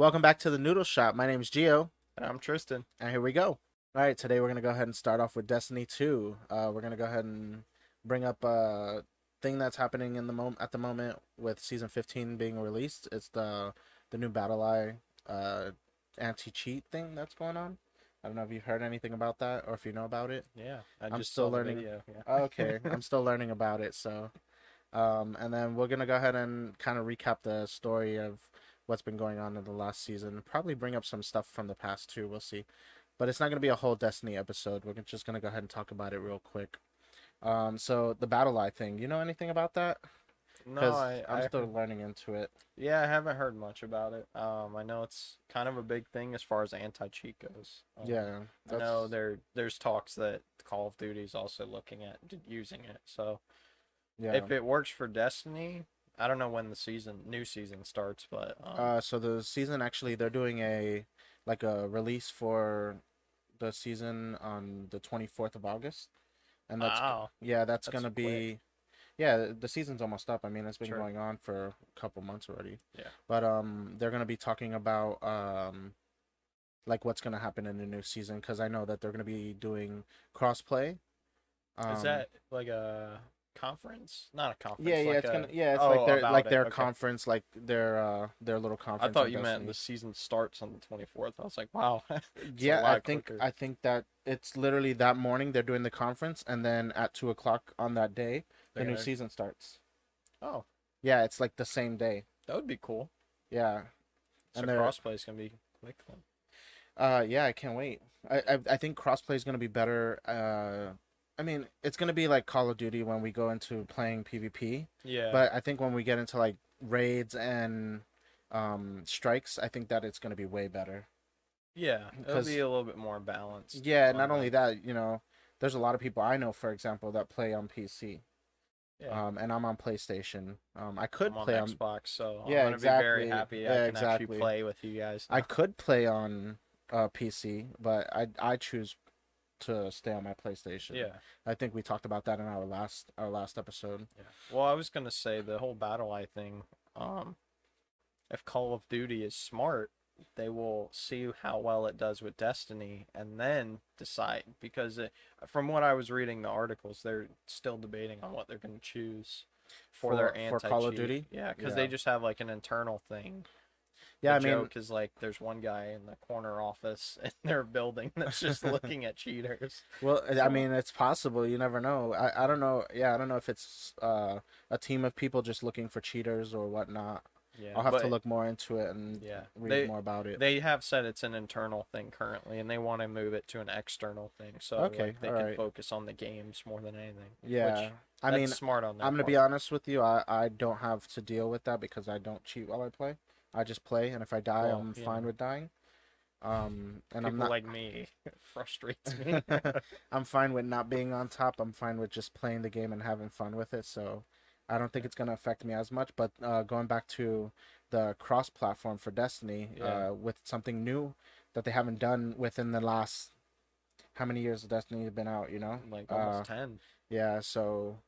Welcome back to the Noodle Shop. My name is Gio, And I'm Tristan. and here we go. All right, today we're gonna go ahead and start off with Destiny Two. Uh, we're gonna go ahead and bring up a thing that's happening in the moment at the moment with season 15 being released. It's the the new BattlEye uh, anti cheat thing that's going on. I don't know if you've heard anything about that or if you know about it. Yeah, I I'm just still learning- yeah. okay i'm still learning about it so um and then we're gonna go ahead and kind of recap the story of what's been going on in the last season probably bring up some stuff from the past too we'll see but it's not gonna be a whole destiny episode we're just gonna go ahead and talk about it real quick um so the BattlEye thing you know anything about that No, I, i'm I still learning into it yeah, I haven't heard much about it. Um, I know it's kind of a big thing as far as anti-cheat goes. Um, yeah I know there there's talks that Call of Duty is also looking at using it. So yeah if it works for Destiny, I don't know when the season new season starts, but um, uh so the season actually they're doing a like a release for the season on the 24th of august and that's wow, Yeah, that's, That's gonna quick. be. Yeah, the- season's almost up. I mean, it's been Sure. going on for a couple months already. Yeah. But um, they're gonna be talking about um, like what's gonna happen in the new season because I know that they're gonna be doing crossplay. Um, is that like a conference? Not a conference. Yeah, yeah, like it's a- gonna. Yeah, it's oh, like their like it, their okay. conference, like their uh their little conference. I thought you meant the season starts on the 24th. I was like, wow. Yeah, I think quicker. I think that it's literally that morning they're doing the conference, and then at two o'clock on that day the They're new gonna- season starts. Oh, Yeah, it's like the same day. that would be cool. Yeah, So And crossplay is gonna be quick then. Uh, yeah, I can't wait. I I, I think crossplay is gonna be better. Uh, I mean, it's gonna be like Call of Duty when we go into playing PvP. Yeah. But I think when we get into like raids and um strikes, I think that it's gonna be way better. yeah, it'll be a little bit more balanced. Yeah, not on, only that, you know, there's a lot of people I know, for example, that play on PC. Yeah. Um, and I'm on PlayStation. Um, I could I'm play on. Xbox, so Yeah, I'm gonna be very exactly. happy Yeah, I can exactly. actually play with you guys. I could play on uh PC, but I I choose to stay on my PlayStation. yeah, I think we talked about that in our last our last episode. yeah. Well, I was gonna say the whole BattlEye thing. Um, if Call of Duty is smart, they will see how well it does with Destiny and then decide. Because it, from what I was reading the articles, they're still debating on what they're gonna choose for, their For- anti for Call of Duty? Yeah, because Yeah. they just have like an internal thing. Yeah, the I mean, joke is like there's one guy in the corner office in their building that's just looking at cheaters. well, I mean, it's possible. You never know. I, I don't know. Yeah, I don't know if it's uh, a team of people just looking for cheaters or whatnot. Yeah, I'll have to look more into it and Yeah, read they more about it. they have said it's an internal thing currently, and they want to move it to an external thing, so Okay, like, they can alright. focus on the games more than anything. yeah, which, I mean, smart on that. I'm gonna be honest with you. I I don't have to deal with that because I don't cheat while I play. I just play, and if I die, Well, I'm you fine with dying. Um, and People I'm not like me it frustrates me. I'm fine with not being on top. I'm fine with just playing the game and having fun with it. So I don't think it's gonna affect me as much. But uh, going back to the cross-platform for Destiny, Yeah. uh, with something new that they haven't done within the last how many years has Destiny has been out? You know, like Uh, almost ten. yeah. So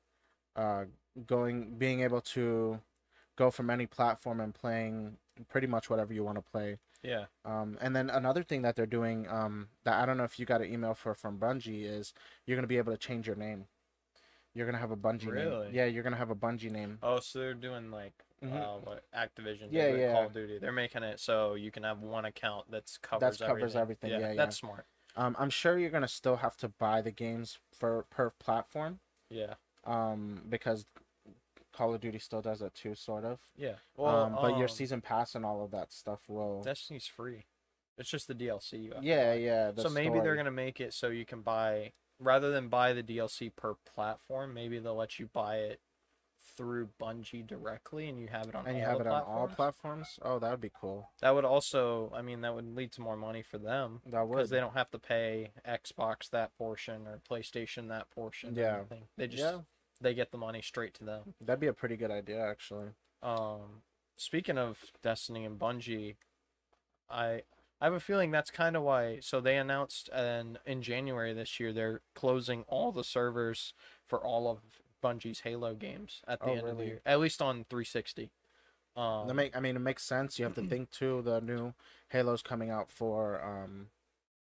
uh, going being able to go from any platform and playing pretty much whatever you want to play. Yeah, Um, and then another thing that they're doing um, that I don't know if you got an email for from Bungie is you're gonna be able to change your name. You're gonna have a Bungie name. Really? Yeah, you're gonna have a Bungie name. Oh, so they're doing like Mhm. uh, what Activision Yeah, yeah. Call of Duty. They're making it so you can have one account that's covers That covers everything, yeah, yeah. that's smart. Um, I'm sure you're gonna still have to buy the games for per platform. Yeah, Um, because Call of Duty still does it too, sort of. yeah. Well, um, but your um, season pass and all of that stuff will. Destiny's free. It's just the DLC. You have Yeah, yeah. the so maybe they're gonna make it so you can buy rather than buy the DLC per platform. Maybe they'll let you buy it through Bungie directly, and you have it on And all you have it on all platforms. platforms. Oh, that would be cool. That would also, I mean, that would lead to more money for them That would. because they don't have to pay Xbox that portion or PlayStation that portion. or Yeah. They just yeah, they get the money straight to them. that'd be a pretty good idea, actually. Um, speaking of Destiny and Bungie, I I have a feeling that's kind of why. So they announced and in January this year they're closing all the servers for all of Bungie's Halo games at the Oh, end of the year, at least on 360. Um, That make I mean it makes sense. You have to think too. The new Halo's coming out for um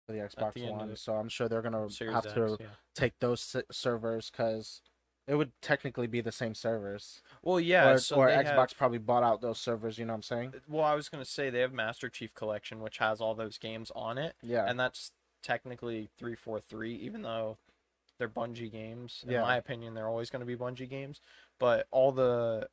for the Xbox the One, so I'm sure they're gonna Series have to yeah. take those servers because it would technically be the same servers. Well, yeah. or so or Xbox have- probably bought out those servers. You know what I'm saying? Well, I was gonna say they have Master Chief Collection, which has all those games on it, Yeah. and that's technically three four three, even though they're Bungie games. In Yeah. my opinion, they're always gonna be Bungie games. But all the,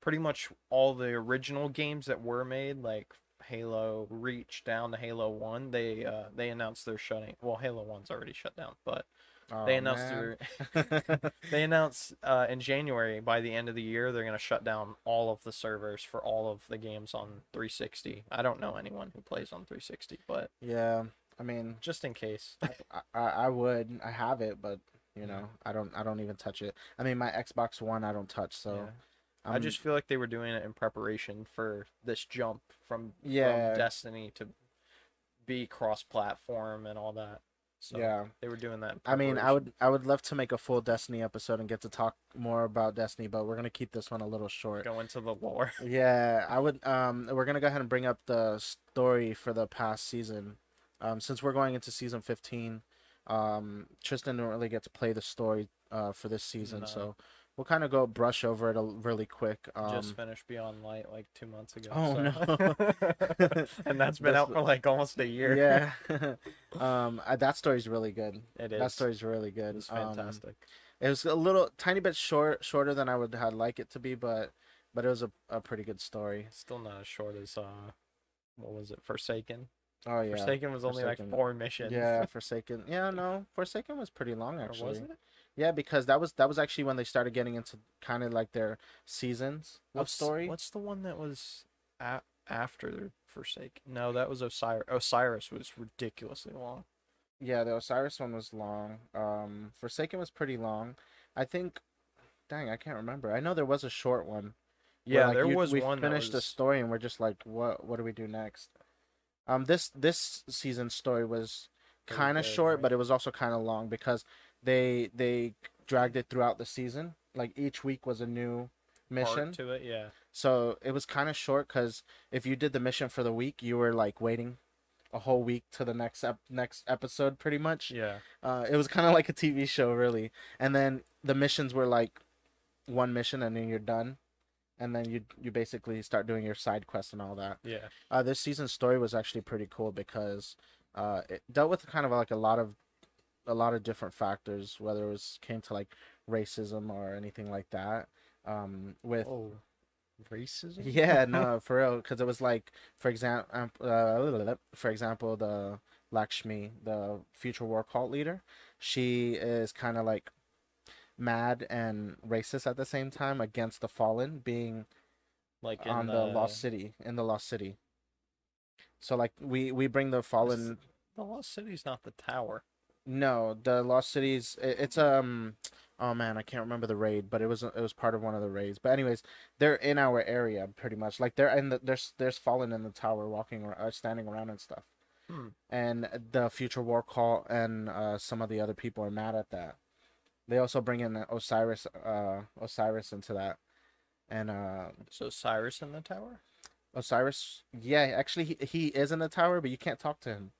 pretty much all the original games that were made, like Halo Reach down to Halo One, they uh they announced they're shutting. Well, Halo One's already shut down, but Oh, they announced they announced uh, in January by the end of the year they're going to shut down all of the servers for all of the games on 360. I don't know anyone who plays on 360, but yeah. I mean, just in case. I, I I would I have it, but you know I don't I don't even touch it. I mean my Xbox One I don't touch, so Yeah. I just feel like they were doing it in preparation for this jump from Yeah. from Destiny to be cross-platform and all that. So yeah. they were doing that. I mean, I would I would love to make a full Destiny episode and get to talk more about Destiny, but we're gonna keep this one a little short. go into the lore. Yeah, I would. Um, we're gonna go ahead and bring up the story for the past season. Um, since we're going into season fifteen, um, Tristan didn't really get to play the story uh for this season, No. so we'll kind of go brush over it a, really quick. Um, Just finished Beyond Light like two months ago. Oh, so- no. and that's been This- out for like almost a year. yeah. um, uh, that story's really good. it is. That story's really good. It's Um, fantastic. It was a little tiny bit short, shorter than I would have liked it to be, but but it was a, a pretty good story. Still not as short as uh, what was it? Forsaken. Oh yeah, Forsaken was only like four missions. yeah. Forsaken. Yeah, no, Forsaken was pretty long Or actually. was it? Yeah, because that was that was actually when they started getting into kind of like their seasons What's of story. What's the one that was a- after Forsaken? No, that was Osiris. Osiris was ridiculously long. Yeah, the Osiris one was long. Um, Forsaken was pretty long. I think, dang, I can't remember. I know there was a short one. Yeah, like, there you- was we one that finished the was. story and we're just like, what what do we do next? Um, this this season's story was kind of short, right? but it was also kind of long because they they dragged it throughout the season. Like each week was a new part mission. to it. Yeah. So it was kind of short because if you did the mission for the week, you were like waiting a whole week to the next ep- next episode, pretty much. Yeah. Uh, it was kind of like a TV show, really. And then the missions were like one mission, and then you're done. And then you you basically start doing your side quests and all that. Yeah. Uh, this season's story was actually pretty cool because uh, it dealt with kind of like a lot of a lot of different factors, whether it was came to like racism or anything like that. Um, with Oh, racism. yeah, no, for real, because it was like, for example, uh, for example, the Lakshmi, the future war cult leader, she is kind of like mad and racist at the same time against the fallen being like in on the, lost city in the lost city. So like we we bring the fallen. The lost city's not the tower. No, the lost cities. it- It's um. Oh man, I can't remember the raid, but it was it was part of one of the raids. But anyways, they're in our area pretty much. Like they're in the there's there's fallen in the tower, walking or uh, standing around and stuff. Hmm. And the future war call and uh, some of the other people are mad at that. They also bring in Osiris uh Osiris into that, and uh So Cyrus in the tower. Osiris. Yeah, actually he he is in the tower, but you can't talk to him.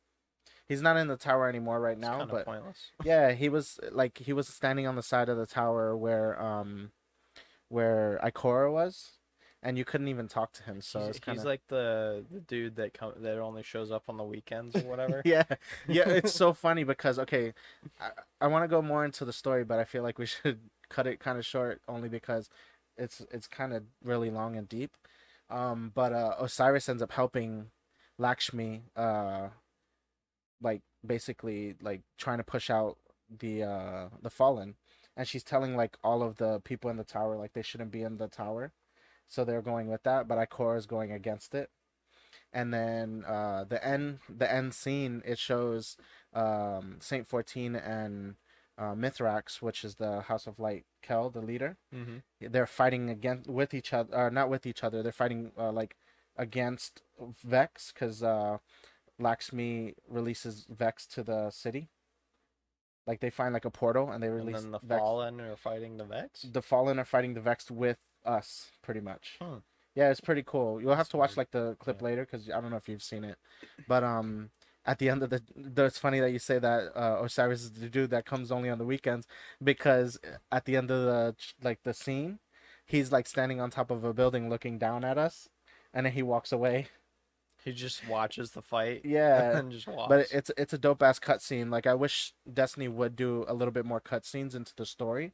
He's not in the tower anymore right now, but pointless. yeah, he was like he was standing on the side of the tower where um where Ikora was, and you couldn't even talk to him. So he's, it's kind he's like the the dude that come that only shows up on the weekends or whatever. yeah, yeah. It's so funny because okay, I, I want to go more into the story, but I feel like we should cut it kind of short only because it's it's kind of really long and deep. Um, but uh, Osiris ends up helping Lakshmi, uh, like basically like trying to push out the uh the fallen, and she's telling like all of the people in the tower like they shouldn't be in the tower, so they're going with that. But Ikora is going against it, and then uh the end the end scene it shows um Saint Fourteen and uh, Mithrax, which is the House of Light Kell, the leader Mm-hmm. they're fighting against with each other uh, not with each other they're fighting uh, like against vex because uh lakshmi releases vex to the city like they find like a portal and they And release then the vex fallen are fighting the Vex. the fallen are fighting the vex with us pretty much Hmm. Yeah, it's pretty cool. You'll have to watch like the clip Yeah. later because I don't know if you've seen it, but um, at the end of the, the it's funny that you say that uh, Osiris is the dude that comes only on the weekends because at the end of the like the scene, he's like standing on top of a building looking down at us, and then he walks away. He just watches the fight. Yeah, and just walks. but it's it's a dope ass cutscene. Like I wish Destiny would do a little bit more cutscenes into the story.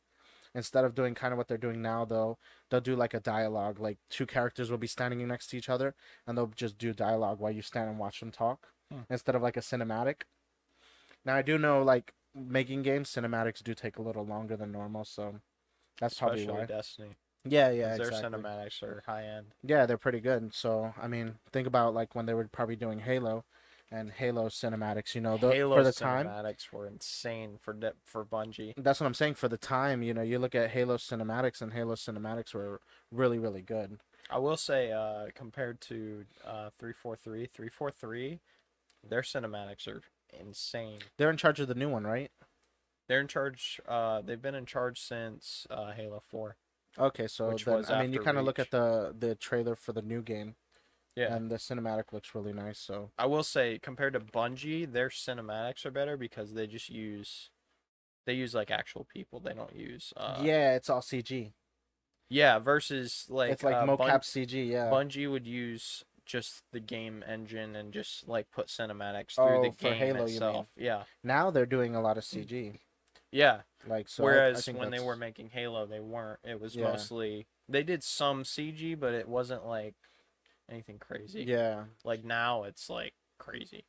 Instead of doing kind of what they're doing now, though, they'll do like a dialogue. Like two characters will be standing next to each other, and they'll just do dialogue while you stand and watch them talk, Hmm. instead of like a cinematic. Now I do know like making games cinematics do take a little longer than normal, so that's probably especially why. Destiny. Yeah, yeah, 'cause their exactly. cinematics are high end. Yeah, they're pretty good. So I mean, think about like when they were probably doing Halo, and Halo cinematics. You know, the, Halo for the time. cinematics were insane for de- for Bungie. That's what I'm saying. For the time, you know, you look at Halo cinematics, and Halo cinematics were really, really good. I will say, uh, compared to uh, 343, 343, their cinematics are insane. They're in charge of the new one, right? They're in charge. Uh, they've been in charge since uh, Halo 4. Okay, so Which then, was I mean, you kind of look at the the trailer for the new game, Yeah. and the cinematic looks really nice. So I will say, compared to Bungie, their cinematics are better because they just use, they use like actual people. They don't use. Uh, yeah, it's all CG. Yeah. Versus like it's like uh, mocap Bun- CG. Yeah. Bungie would use just the game engine and just like put cinematics through Oh, the game Halo, itself. Yeah. now they're doing a lot of CG. Yeah. Like so. I- I Whereas think when they were making Halo, they weren't. It was Yeah. mostly they did some CG, but it wasn't like anything crazy. yeah, Like now, it's like crazy.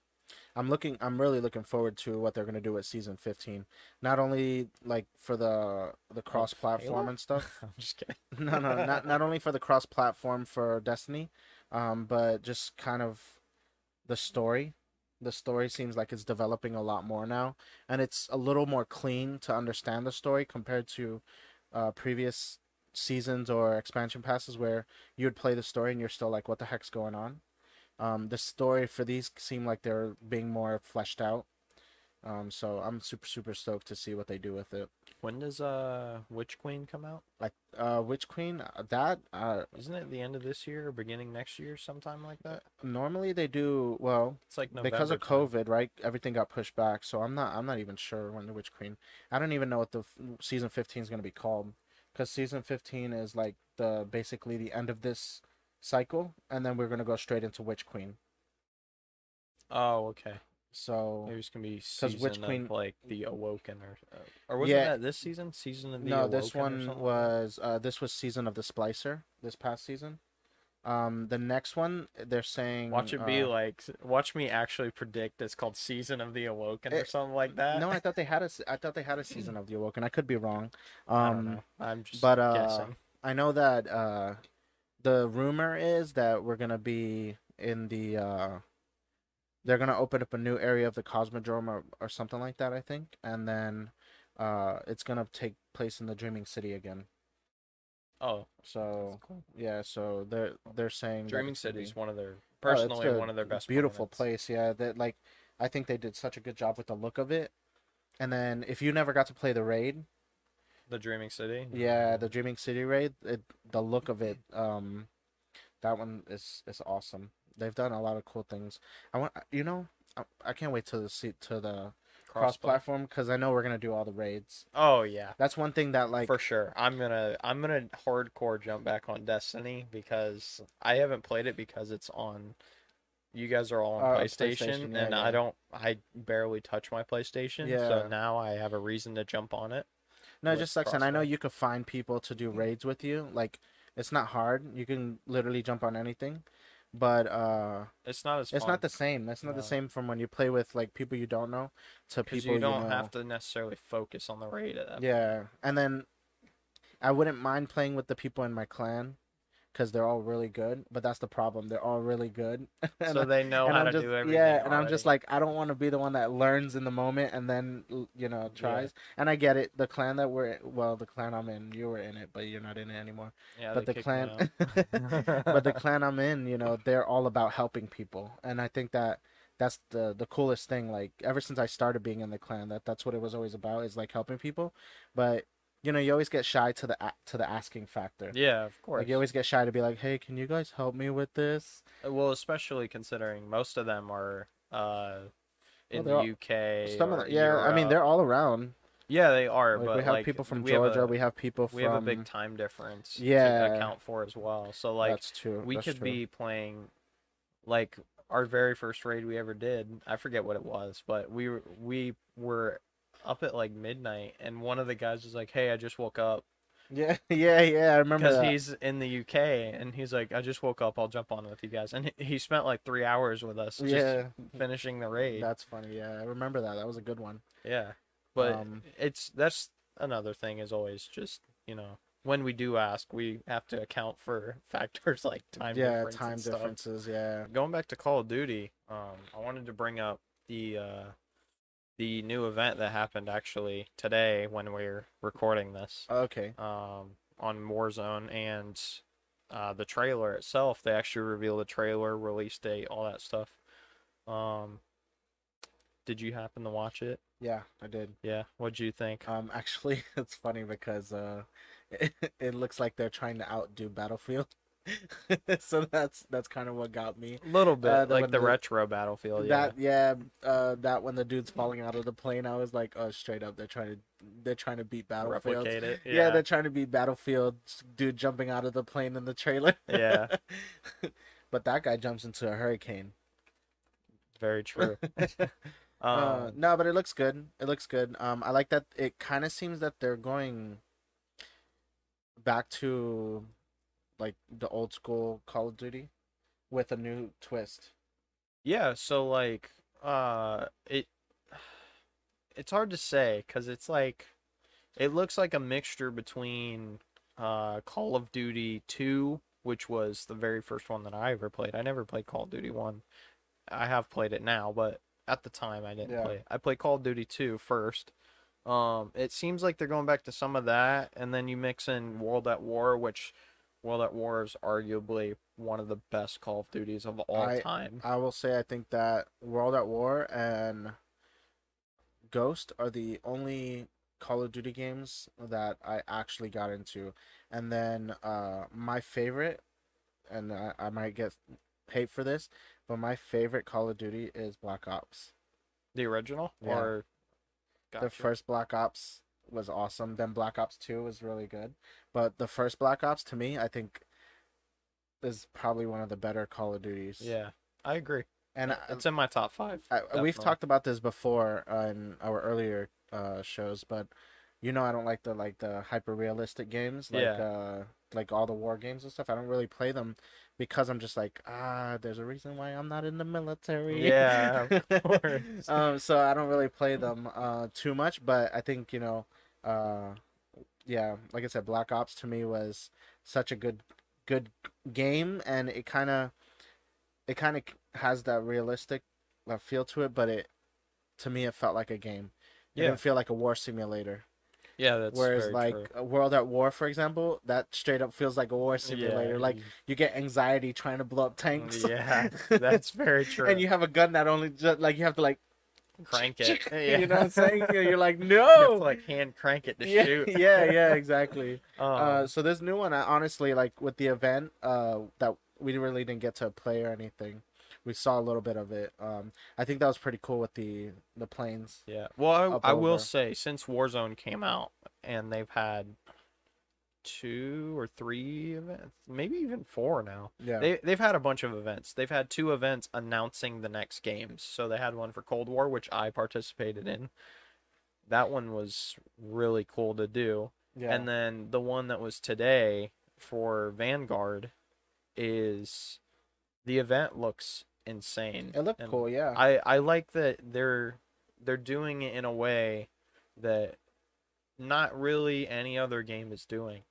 I'm looking. I'm really looking forward to what they're gonna do with season 15. Not only like for the the cross platform and stuff. I'm just kidding. no, no, not not only for the cross platform for Destiny, um, but just kind of the story. The story seems like it's developing a lot more now, and it's a little more clean to understand the story compared to uh, previous seasons or expansion passes where you would play the story and you're still like, "What the heck's going on?" Um, the story for these seem like they're being more fleshed out. Um, so I'm super super stoked to see what they do with it. When does uh Witch Queen come out? Like, uh, Witch Queen, uh, that uh, Isn't it the end of this year or beginning next year, sometime like that? normally they do well It's like November. because of time. COVID, right? Everything got pushed back, so I'm not I'm not even sure when the Witch Queen. I don't even know what the f- season 15 is going to be called because season 15 is like the basically the end of this cycle, and then we're going to go straight into Witch Queen. Oh, okay. So Maybe it's gonna be Witch season Queen- of like the Awoken or uh, or wasn't Yeah. that this season? Season of the no, this Awoken or one was uh this was season of the Splicer this past season. Um, the next one they're saying Watch it be uh, like, watch me actually predict it's called Season of the Awoken or something like that. no, I thought they had a I thought they had a season of the Awoken. I could be wrong. Um, I am just but, uh, guessing. I know that uh, the rumor is that we're gonna be in the. They're gonna open up a new area of the Cosmodrome or, or something like that, I think, and then uh, it's gonna take place in the Dreaming City again. Oh, So cool. yeah, so they're they're saying Dreaming City is one of their Oh, it's personally a one of their best. beautiful planets. place. Yeah, that like I think they did such a good job with the look of it. And then if you never got to play the raid, The Dreaming City. Yeah, the Dreaming City raid, it, the look of it, um, that one is is awesome. They've done a lot of cool things. I want, you know, I, I can't wait to the see to the cross platform because I know we're gonna do all the raids. Oh yeah, That's one thing that like for sure. I'm gonna I'm gonna hardcore jump back on Destiny because I haven't played it because it's on. You guys are all on Uh, PlayStation, PlayStation, yeah, and yeah. I don't. I barely touch my PlayStation, Yeah. so now I have a reason to jump on it. no, it just sucks. And I know you could find people to do raids with you. Like it's not hard. You can literally jump on anything, but uh, It's not as it's fun. not the same. It's not the same from when you play with like people you don't know to people you don't know. have to necessarily focus on the raid. Yeah, and then I wouldn't mind playing with the people in my clan because they're all really good. But that's the problem; they're all really good. so they know how I'm to just do everything. yeah, and I'm just like I don't want to be the one that learns in the moment and then you know tries. And I get it. The clan that we're well, the clan I'm in, you were in it, but you're not in it anymore. yeah, but the clan, but the clan I'm in, you know, they're all about helping people, and I think that that's the the coolest thing. Like ever since I started being in the clan, that that's what it was always about is like helping people. But you know you always get shy to the to the asking factor. Yeah, of course. Like you always get shy to be like, hey, can you guys help me with this? Uh, Well, especially considering most of them are uh, in they're the UK. Some of yeah, I mean they're all around. yeah, they are. Like, but we have like, people from we have Georgia. a- we have people from. we have a big time difference Yeah. to account for as well. So like that's true. we that's could true. be playing like our very first raid we ever did. I forget what it was, but we were, we were up at like midnight, and one of the guys was like, "Hey, I just woke up." Yeah, yeah, yeah. I remember because he's in the UK and he's like, I just woke up. I'll jump on with you guys. And he- he spent like three hours with us, just yeah, finishing the raid. that's funny. Yeah, I remember that. That was a good one. yeah, but Um, it's that's another thing is always just you know when we do ask, we have to account for factors like time yeah, difference time differences. Yeah. Going back to Call of Duty, um, I wanted to bring up the uh, the new event that happened actually today when we're recording this. Okay. um, on Warzone and uh, the trailer itself. They actually revealed the trailer, release date, all that stuff. Um, did you happen to watch it? Yeah, I did. Yeah. What'd you think? Um, actually, it's funny because uh, it, it looks like they're trying to outdo Battlefield. so that's that's kind of what got me. A little bit, uh, like the, the- retro Battlefield. Yeah. That yeah, uh, that when the dude's falling out of the plane, I was like, oh, straight up, they're trying to they're trying to beat Battlefield. Replicate it. Yeah. Yeah. they're trying to beat Battlefield. Dude jumping out of the plane in the trailer. Yeah. but that guy jumps into a hurricane. Very true. uh, Um, no, but it looks good. It looks good. Um, I like that. It kind of seems that they're going back to like the old school Call of Duty with a new twist. Yeah, so like uh it it's hard to say cuz it's like it looks like a mixture between uh Call of Duty 2, which was the very first one that I ever played. I never played Call of Duty 1. I have played it now, but at the time I didn't Yeah. play. it. I played Call of Duty 2 first. Um it seems like they're going back to some of that and then you mix in World at War, which World at War is arguably one of the best Call of Duties of all I- time. I will say I think that World at War and Ghost are the only Call of Duty games that I actually got into. And then uh my favorite and I, I might get hate for this, but my favorite Call of Duty is Black Ops. The original Yeah. or The first Black Ops was awesome. Then Black Ops 2 was really good. But the first Black Ops to me, I think is probably one of the better Call of Duties. Yeah, I agree. And I- It's in my top five. I, we've talked about this before in our earlier uh, shows, but you know I don't like the like the hyper realistic games, like Yeah. uh, like all the war games and stuff. I don't really play them because I'm just like ah, there's a reason why I'm not in the military. Yeah, of course. um, so I don't really play them uh too much, but I think you know, uh, yeah, like I said, Black Ops to me was such a good good game, and it kind of it kind of has that realistic uh, feel to it, but it to me it felt like a game. It Yeah. didn't feel like a war simulator. Yeah, that's Whereas like true. World at War, for example, that straight up feels like a war simulator. Yeah, like you- you get anxiety trying to blow up tanks. yeah, that's very true. and you have a gun that only just like you have to like crank it. you know what I'm saying? You're like, You have to, no. like hand crank it to yeah, shoot. yeah, yeah, exactly. Um, uh, so this new one, I honestly like with the event, uh, that we really didn't get to play or anything. We saw a little bit of it. Um, I think that was pretty cool with the the planes. yeah. Well, I, I will say since Warzone came out and they've had two or three events, maybe even four now. Yeah, They they've had a bunch of events. They've had two events announcing the next games. So they had one for Cold War, which I participated in. That one was really cool to do. yeah. And then the one that was today for Vanguard is the event looks insane. it looked And cool. Yeah, I I like that they're they're doing it in a way that not really any other game is doing,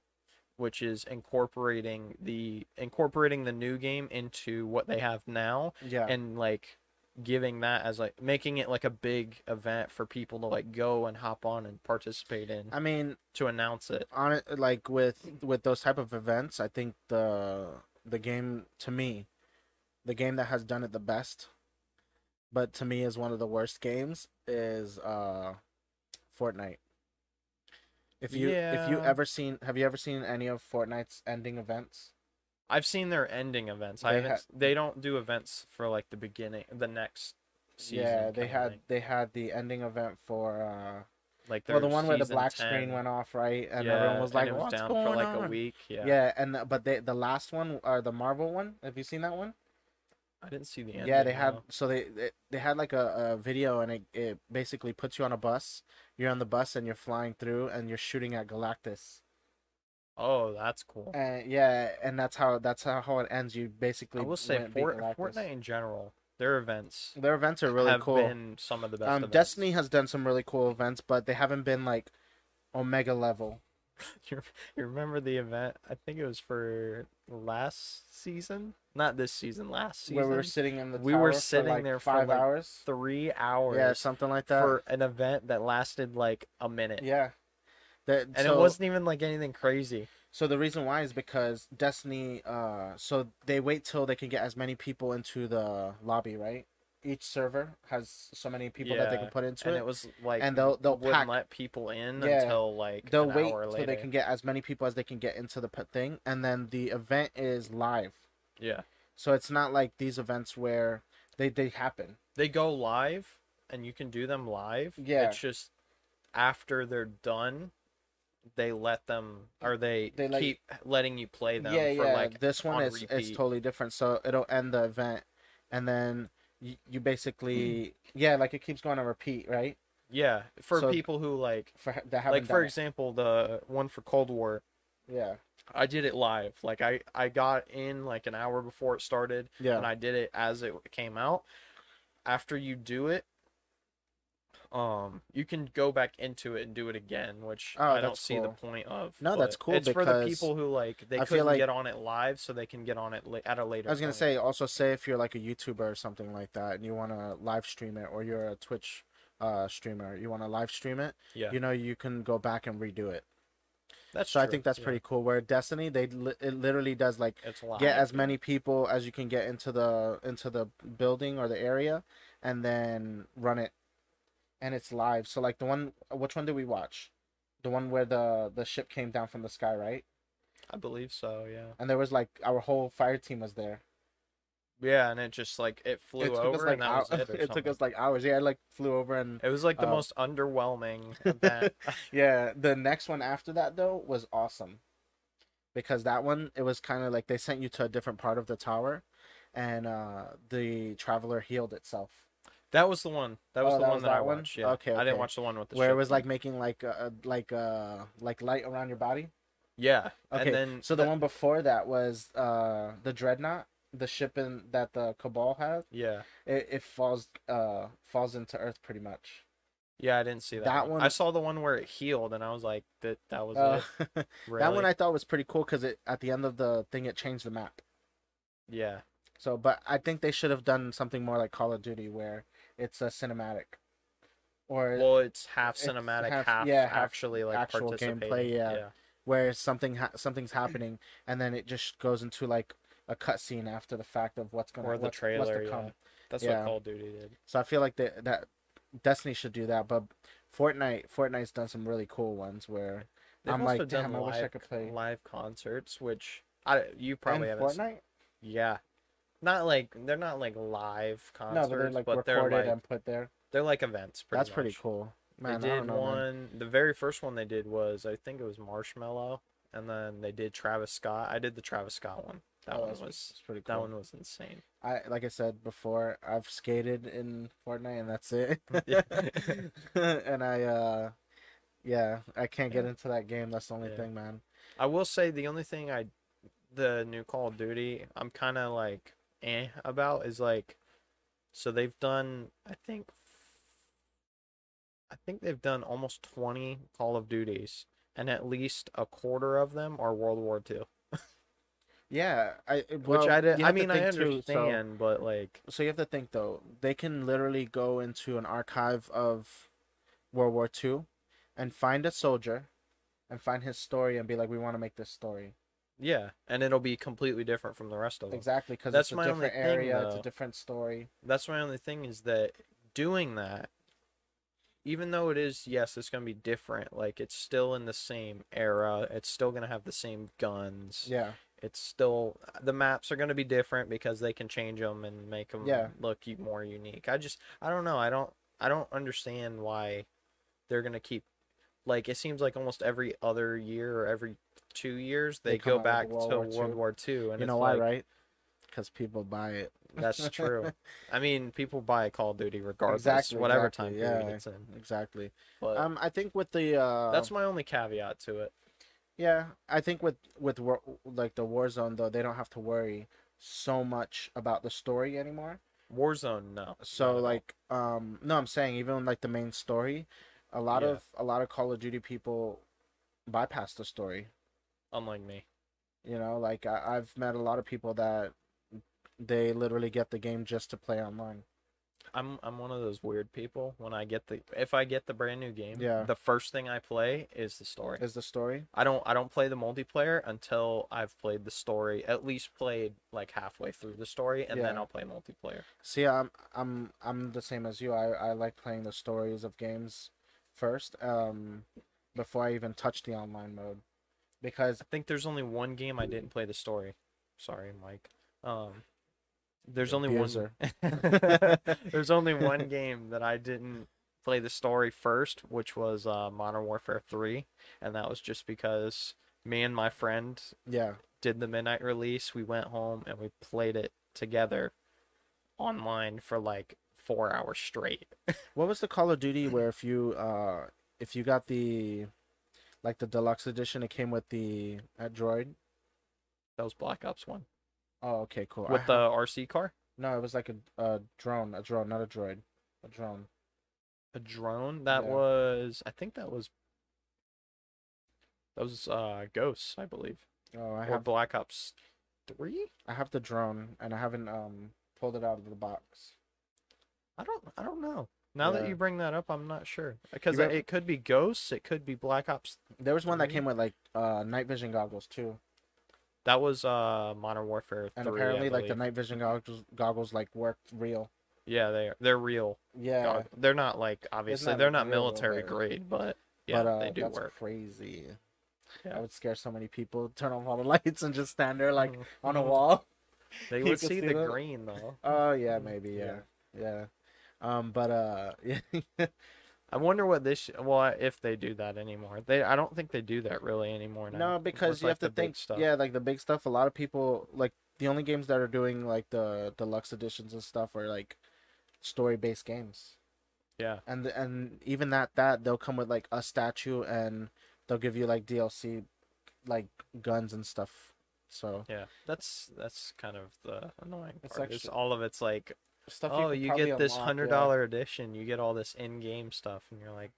which is incorporating the incorporating the new game into what they have now yeah. and like giving that as like making it like a big event for people to like go and hop on and participate in I mean, to announce it. on it like with with those type of events, I think the the game to me, the game that has done it the best, but to me is one of the worst games is uh, Fortnite. If you if you ever seen have you ever seen any of Fortnite's ending events? I've seen their ending events. I They haven't. ha- they don't do events for like the beginning, the next season. yeah, they had they had the ending event for uh like well the one where the black 10. screen went off, right? And yeah, everyone was like, was "What's down going for like on?" a week. Yeah. Yeah, and the, but they the last one or the Marvel one, have you seen that one? I didn't see the end. yeah, they had no. so they they, they had like a, a video and it, it basically puts you on a bus. You're on the bus and you're flying through and you're shooting at Galactus. Oh, that's cool. And yeah, and that's how that's how, how it ends. You basically I will say, Fort, Fortnite in general, their events Their events are really have cool. been some of the best. Um, events. Destiny has done some really cool events, but they haven't been like Omega level. you you remember the event? I think it was for last season, not this season. Last season, Where we were sitting in the We were for, sitting like, there for, five like, hours. three hours. Yeah, something like that. for an event that lasted like a minute. Yeah. That, And so, it wasn't even like anything crazy. so the reason why is because Destiny uh so they wait till they can get as many people into the lobby, right? Each server has so many people that they can put into it. And it. it was like And they'll- they'll wouldn't pack- let people in Yeah, until like They'll wait till later. they can get as many people as they can get into the thing and then the event is live. Yeah, So it's not like these events where they they happen. they go live, and you can do them live. Yeah. it's just after they're done, they let them or they, They let- keep letting you play them yeah, for yeah. like this one on is is totally different. So it'll end the event, and then you, you basically hmm. yeah, like it keeps going on repeat, right? yeah for So- people who like For that haven't like for it. example the one for Cold War. yeah, I did it live. Like I I got in like an hour before it started. yeah, and I did it as it came out. After you do it, um, you can go back into it and do it again, which Oh, I don't see the point of. No, that's cool It's for the people who like they I couldn't like- get on it live, so they can get on it la- at a later. I was gonna say also say if you're like a YouTuber or something like that, and you want to live stream it, or you're a Twitch uh streamer, you want to live stream it, yeah, you know, you can go back and redo it. that's So I think that's yeah. pretty cool. Where Destiny, they li- it literally does like get as many people as you can get into the into the building or the area and then run it and it's live so like the one which one did we watch the one where the the ship came down from the sky right I believe so. Yeah. and there was like our whole fire team was there Yeah, and it just like it flew it over us like and that hou- was it. It took us like hours yeah it like flew over and It was like the uh, most underwhelming event. yeah the next one after that though was awesome because that one it was kind of like they sent you to a different part of the tower and uh the traveler healed itself that was the one. That was Oh, the that one was that I that one? watched. Yeah. Okay, I didn't watch the one with the where it was like making like uh like uh like light around your body. yeah. Okay, And then so the that- one before that was uh the dreadnought, the ship in that the Cabal had. Yeah. It, it falls uh falls into Earth pretty much. Yeah, I didn't see that, That one. one- I saw the one where it healed, and I was like, "That that was Uh, it." Really? That one I thought was pretty cool because it at the end of the thing it changed the map. yeah, So, but I think they should have done something more like Call of Duty where it's a cinematic, or well, it's half it's cinematic, half- half, yeah, half actually like actual gameplay, yeah. yeah, where something ha- something's happening and then it just goes into like a cutscene after the fact of what's gonna or the what's, trailer. what's yeah, that's Yeah. what Call of Duty did. So I feel like that that Destiny should do that, but Fortnite Fortnite's done some really cool ones where They've I'm like, damn, I wish I could play live concerts, which I you probably haven't. Fortnite. Yeah, not like they're not like live concerts, No, but they're like but they're recorded like and put there. they're like events. Pretty That's pretty cool. Man, they did know, one. man. The very first one they did was I think it was Marshmello, and then they did Travis Scott. I did the Travis Scott one. That Oh, one was that's pretty cool. that one was insane. I like I said before, I've skated in Fortnite and that's it. And I uh yeah, I can't get Yeah. into that game. That's the only Yeah. thing, man. I will say the only thing I, the new Call of Duty, I'm kind of like eh about is like, so they've done I think, I think they've done almost 20 Call of Duties, and at least a quarter of them are World War II. Yeah, I Which I did. I mean, I think too, so- understand, but like, so you have to think though they can literally go into an archive of world war ii and find a soldier and find his story and be like we want to make this story yeah, and it'll be completely different from the rest of them. exactly because That's it's a my only different thing, area it's a different story That's my only thing is that doing that, even though it is yes, it's gonna be different. Like it's still in the same era. It's still gonna have the same guns. Yeah. It's still the maps are gonna be different because they can change them and make them Yeah. look more unique. I just I don't know. I don't I don't understand why they're gonna keep like it seems like almost every other year or every two years They they, go back World to War II. World War Two. And you know why, like, right? Because people buy it. That's true. I mean, people buy Call of Duty regardless, Exactly, whatever exactly, time period yeah. it's in. exactly. But Um, I think with the uh, that's my only caveat to it. Yeah, I think with with war, like the Warzone though, they don't have to worry so much about the story anymore. Warzone, no. So like, um, no, I'm saying even like the main story, a lot Yeah. of a lot of Call of Duty people bypass the story. Unlike me, You know, like I, I've met a lot of people that they literally get the game just to play online. I'm I'm one of those weird people. When I get the if I get the brand new game, Yeah. the first thing I play is the story. Is the story? I don't I don't play the multiplayer until I've played the story, at least played like halfway through the story, and then I'll play multiplayer. See, I'm I'm I'm the same as you. I I like playing the stories of games first, um, before I even touch the online mode, because I think there's only one game I didn't play the story. Sorry, Mike. Um, there's only one. there's only one game that I didn't play the story first, which was uh, Modern Warfare Three, and that was just because me and my friend yeah, did the midnight release. We went home and we played it together online for like four hours straight. What was the Call of Duty where if you uh if you got the like the deluxe edition, it came with the uh, droid? That was Black Ops One Oh, okay, cool. I with the ha- RC car, no, it was like a, a drone, a drone, not a droid, a drone. a drone. That Yeah. was I think that was that was uh Ghosts, I believe, Oh, I or have Black Ops Three. I have the drone and I haven't um pulled it out of the box. I don't I don't know. Now that you bring that up, I'm not sure because it could be Ghosts. It could be Black Ops. There was one that came with like uh night vision goggles too, That was uh Modern Warfare and 3, I apparently like the night vision goggles goggles like worked real. Yeah, they are. They're real. Yeah, gog- They're not like obviously not they're not military grade, but yeah, but uh, they do that's work. crazy. Yeah. I would scare so many people. Turn off all the lights and just stand there like on a wall. They would see see the that? green though. Oh yeah, maybe yeah, Yeah. yeah. Um, but uh, yeah, I wonder what this well if they do that anymore. They I don't think they do that really anymore now. no, because you like, have to think. stuff. Yeah, like the big stuff. A lot of people like the only games that are doing like the deluxe editions and stuff are like story based games. Yeah. and and even that that they'll come with like a statue and they'll give you like DLC, like guns and stuff. So Yeah. That's that's kind of the annoying It's part. actually- all of it's like stuff. oh could you get this unlock, hundred yeah. edition, you get all this in game stuff, and you're like,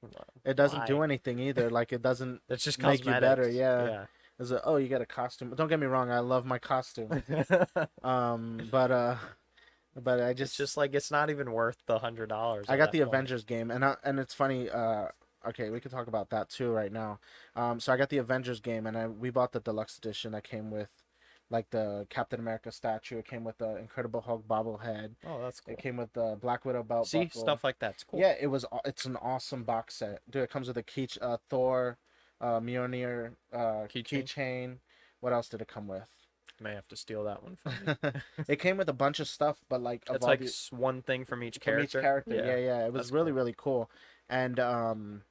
It doesn't do anything either. Like it doesn't. It's just make you better, cosmetics. yeah. Is it? Oh, you get a costume. Don't get me wrong. I love my costume. Um, but uh, but I it's just just like it's not even worth the hundred dollars. I got the point. Avengers game, and I, and it's funny. Uh, okay, we could talk about that too right now. Um, so I got the Avengers game, and I we bought the deluxe edition that came with, like the Captain America statue. It came with the Incredible Hulk bobblehead. Oh, that's cool. It came with the Black Widow belt. See buckle. stuff like that's cool. Yeah, it was. It's an awesome box set, dude. It comes with a key, uh, Thor, uh, Mjolnir, uh, Keychain? keychain. What else did it come with? May have to steal that one from you. it came with a bunch of stuff, but like It's like the- one thing from each from character. each character. Yeah, yeah. It was that's really cool. really cool. And um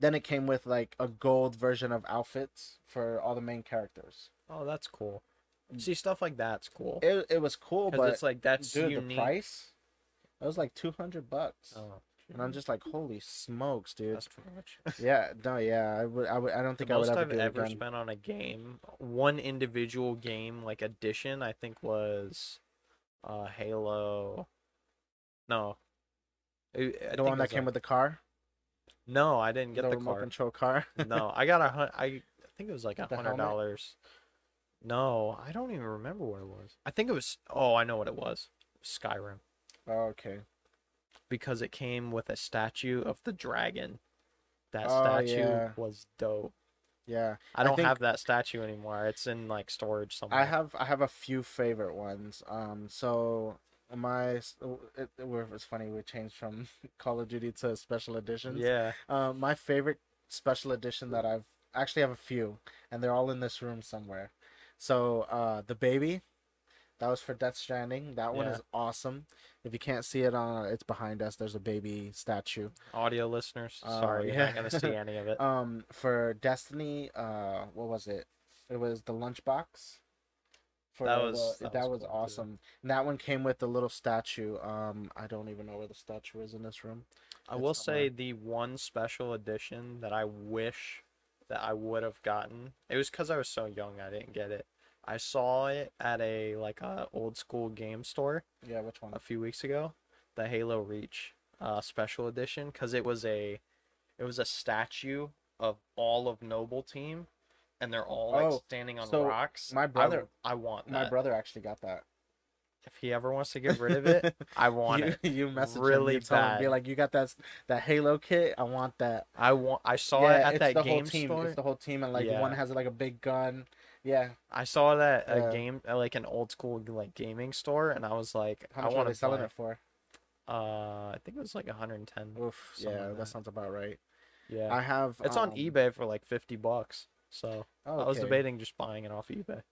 then it came with like a gold version of outfits for all the main characters. Oh, that's cool. See stuff like that's cool. It it was cool, but it's like that's dude, unique. the price it was like 200 bucks. Oh, And I'm just like, "Holy smokes, dude." that's too much. Yeah, no, yeah. I would I would I don't The think I would most ever I've do it ever again. spent on a game, one individual game like edition, I think was uh Halo. No. I- I the one that came with the car? No, I didn't get the the, remote car. control car? no, I got a hun- I I think it was like a hundred dollars. No, I don't even remember what it was. I think it was. Oh, I know what it was. Skyrim, oh, okay. because it came with a statue of the dragon. That Oh, statue yeah. was dope. Yeah. I don't think- have that statue anymore. It's in like storage somewhere. I have I have a few favorite ones. Um, so my s- it, it was funny. We changed from Call of Duty to special editions. Yeah. Uh, my favorite special edition that I've actually have a few, and they're all in this room somewhere. So uh, the baby, that was for Death Stranding. That one Yeah. is awesome. If you can't see it on, it's behind us. There's a baby statue. Audio listeners, Oh, sorry, you're yeah. not gonna see any of it. Um, for Destiny, uh, what was it? It was the lunchbox. For That was- the- that that was was cool, too. awesome. And that one came with the little statue. Um, I don't even know where the statue is in this room. I It's will somewhere. say the one special edition that I wish that I would have gotten. It was because I was so young I didn't get it. I saw it at a like a old school game store Yeah, which one? a few weeks ago, the Halo Reach uh, special edition, because it was a it was a statue of all of Noble Team, and they're all like Oh, standing on so rocks. my I brother- I, want that. My that. brother actually got that. If he ever wants to get rid of it, I want you, it. You message really him, you tell him, be bad. like, you got that that Halo kit? I want that. I want. I saw it at it's that the game whole team. store. It's the whole team, and like Yeah. one has like a big gun. Yeah, I saw that a Yeah. game, at like an old school like gaming store, and I was like, how I much are want they to selling it for? Uh, I think it was like 110. Oof, something yeah, like that that. sounds about right. Yeah, I have. it's on um, eBay for like 50 bucks. So Oh, I was okay. debating just buying it off eBay,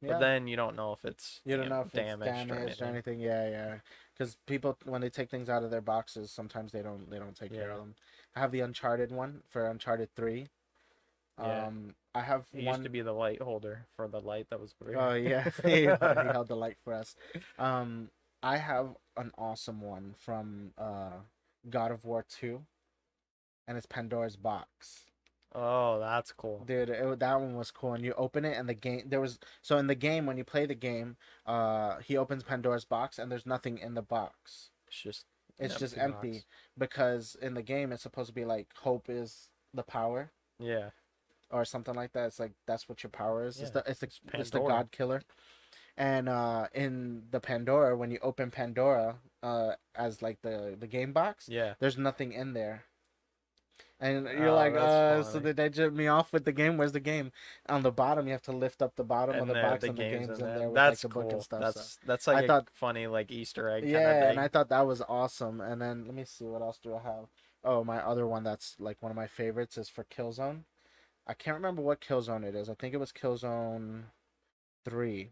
Yeah. but then you don't know if it's You don't know if damaged, it's damaged or anything. Yeah, yeah. Because people, when they take things out of their boxes, sometimes they don't they don't take care Yeah. of them. I have the Uncharted one for Uncharted Three. Yeah. Um, I have It one. used to be the light holder for the light that was. over Oh yeah, he, he held the light for us. Um, I have an awesome one from uh, God of War Two, and it's Pandora's Box. Oh, that's cool. Dude, it, that one was cool. And you open it, and the game there was so in the game when you play the game, uh, he opens Pandora's box, and there's nothing in the box. It's just. It's just empty empty box. because in the game it's supposed to be like hope is the power Yeah. Or something like that. It's like that's what your power is. It's the it's the it's it's the God killer. And uh, in the Pandora, when you open Pandora, uh, as like the the game box, Yeah. there's nothing in there. And you're Oh, like, uh, so did they jump me off with the game? Where's the game? On the bottom, you have to lift up the bottom of And the the, box, the and the games in there. there with That's like the cool. book and stuff. That's so. that's like I a thought- funny like Easter egg. Yeah, and. I thought that was awesome. And then let me see what else do I have. Oh, my other one that's like one of my favorites is for Killzone. I can't remember what Killzone it is. I think it was Killzone three.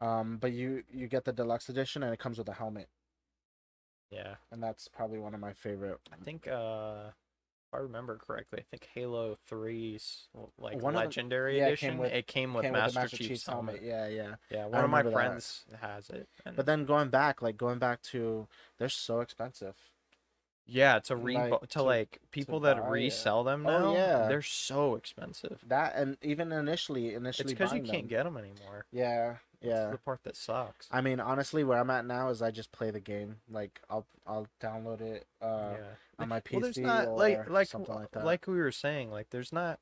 Um, but you you get the deluxe edition and it comes with a helmet, Yeah. and that's probably one of my favorite. I think uh if I remember correctly, I think Halo 3's like One of the- legendary yeah, it came edition, with- it came with Came Master, with Master Chief's, Chief's helmet. Yeah, yeah. Yeah, one of my remember that. friends has it. And But then going back, like going back to, they're so expensive. Yeah, to re like, to, to- like people that buy it. resell them Oh, now, yeah. they're so expensive. That and even initially, initially It's because you can't them. get them anymore. Yeah, That's yeah. the part that sucks. I mean, honestly, where I'm at now is I just play the game. Like I'll I'll download it uh, yeah. on my PC well, there's not or like like something like that. like we were saying, like there's not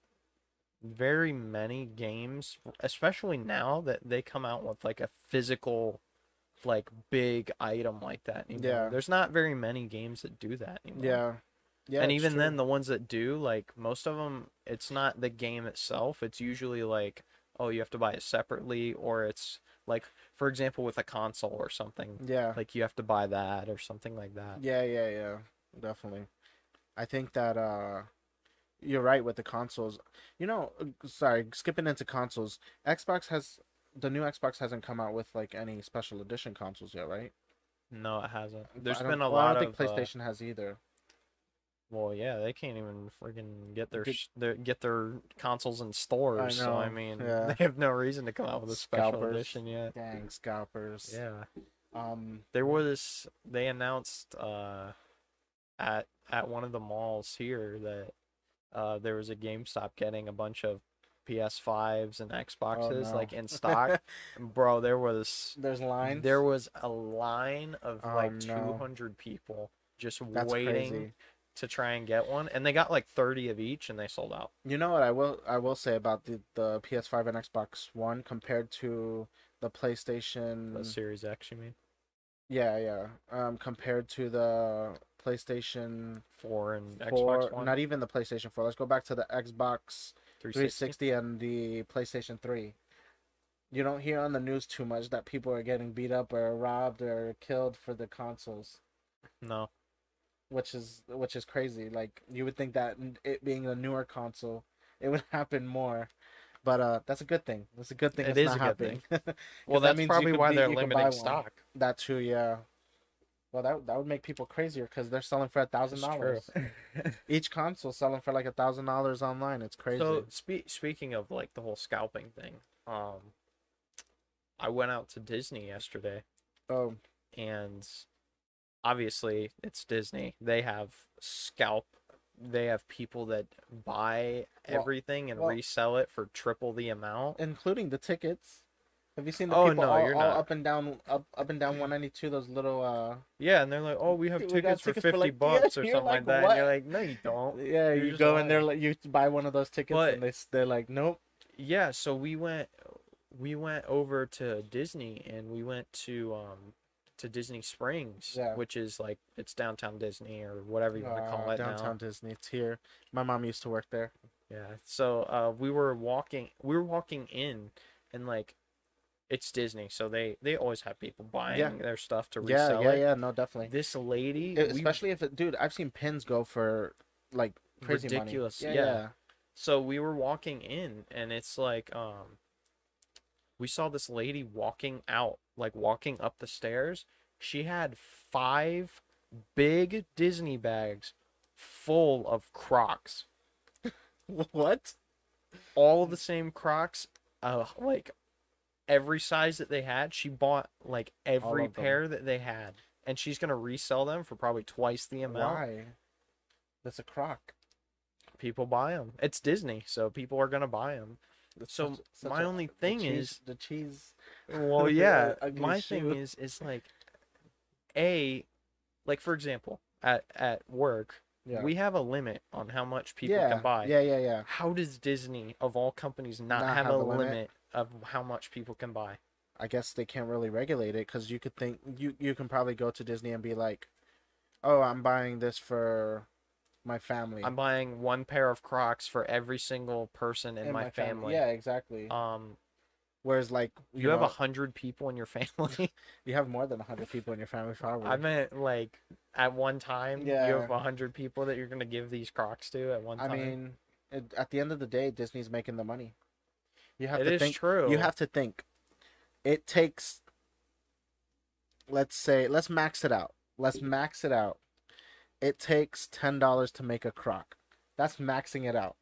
very many games, especially now that they come out with like a physical, like big item like that. Anymore. Yeah. there's not very many games that do that anymore. yeah, yeah. and even true. then, the ones that do, like most of them, it's not the game itself. It's usually like, oh, you have to buy it separately, or it's like, for example, with a console or something, yeah, like you have to buy that or something like that. yeah, yeah, yeah, definitely. I think that uh, you're right with the consoles. You know, uh, sorry, skipping into consoles. Xbox has the new Xbox hasn't come out with like any special edition consoles yet, right? No, it hasn't. There's been a well, lot I don't of. think uh, PlayStation has either. Well, yeah, they can't even freaking get their, Did- their get their consoles in stores. So I mean, yeah. they have no reason to come out with a special Scalpers. edition yet. Dang scalpers. Yeah, Um. there was. They announced uh, at at one of the malls here that uh, there was a GameStop getting a bunch of PS5s and Xboxes Oh, no. like in stock. Bro, there was There's lines. there was a line of Oh, like no. 200 people just That's waiting crazy. to try and get one, and they got like 30 of each, and they sold out. You know what I will I will say about the the PS5 and Xbox One compared to the PlayStation. The Series X, you mean? Yeah, yeah. Um, compared to the PlayStation Four and Four, Xbox One, not even the PlayStation Four. Let's go back to the Xbox 360. 360 and the PlayStation Three. you don't hear on the news too much that people are getting beat up or robbed or killed for the consoles, No. which is which is crazy. Like you would think that it being a newer console, it would happen more. But uh, that's a good thing. That's a good thing. It it's is not a good happening. Well, that that's means you probably why be- they're limiting one. stock. that too, yeah. Well, that that would make people crazier because they're selling for a thousand dollars. Each console selling for like a thousand dollars online. It's crazy. So spe- speaking of like the whole scalping thing, um, I went out to Disney yesterday, oh, and obviously it's Disney. They have scalp. They have people that buy Well- everything and well- resell it for triple the amount. including the tickets. Have you seen the Oh, people no, all, you're all not. up and down up up and down 192? Those little uh. Yeah, and they're like, "Oh, we have We tickets for tickets for, fifty like- bucks Yeah, or something like, like that." And you're like, "No, you don't." Yeah, You're you go and they're like, you buy one of those tickets But- and they they're like, nope. yeah so we went we went over to disney and we went to um to disney springs Yeah. which is like it's downtown disney or whatever you want to call Uh, it downtown now Disney. It's here. My mom used to work there. yeah so uh we were walking we were walking in and like it's disney so they they always have people buying Yeah. their stuff to Yeah, resell yeah, it yeah. No, definitely. this lady It- we- especially if it, dude, I've seen pins go for like crazy Ridiculous, money. yeah. so we were walking in and it's like um we saw this lady walking out like walking up the stairs she had five big disney bags full of crocs What? all of the same crocs uh like every size that they had she bought like every pair that they had and she's gonna resell them for probably twice the amount Why? That's a crock. people buy them it's disney so people are gonna buy them That's So, such- such my a- only the thing cheese- is- the cheese. Well, yeah. my shoe. thing is, is like, a, like for example, at at work, Yeah. we have a limit on how much people yeah. can buy. Yeah, yeah, yeah. How does Disney, of all companies, not, Not have, have a a limit? limit? Of how much people can buy? I guess they can't really regulate it because you could think you you can probably go to Disney and be like, "Oh, I'm buying this for my family." I'm buying one pair of Crocs for every single person in and my, fam- family. Yeah, exactly. Um, Whereas like you, you, have a hundred people in your family. you have more than hundred people in your family probably. I meant like at one time, yeah. you have a hundred people that you're gonna give these Crocs to at one time. I mean, it, at the end of the day, Disney's making the money. You have it to is think. true. You have to think. It takes. Let's say, let's max it out. Let's max it out. It takes ten dollars to make a crock. That's maxing it out.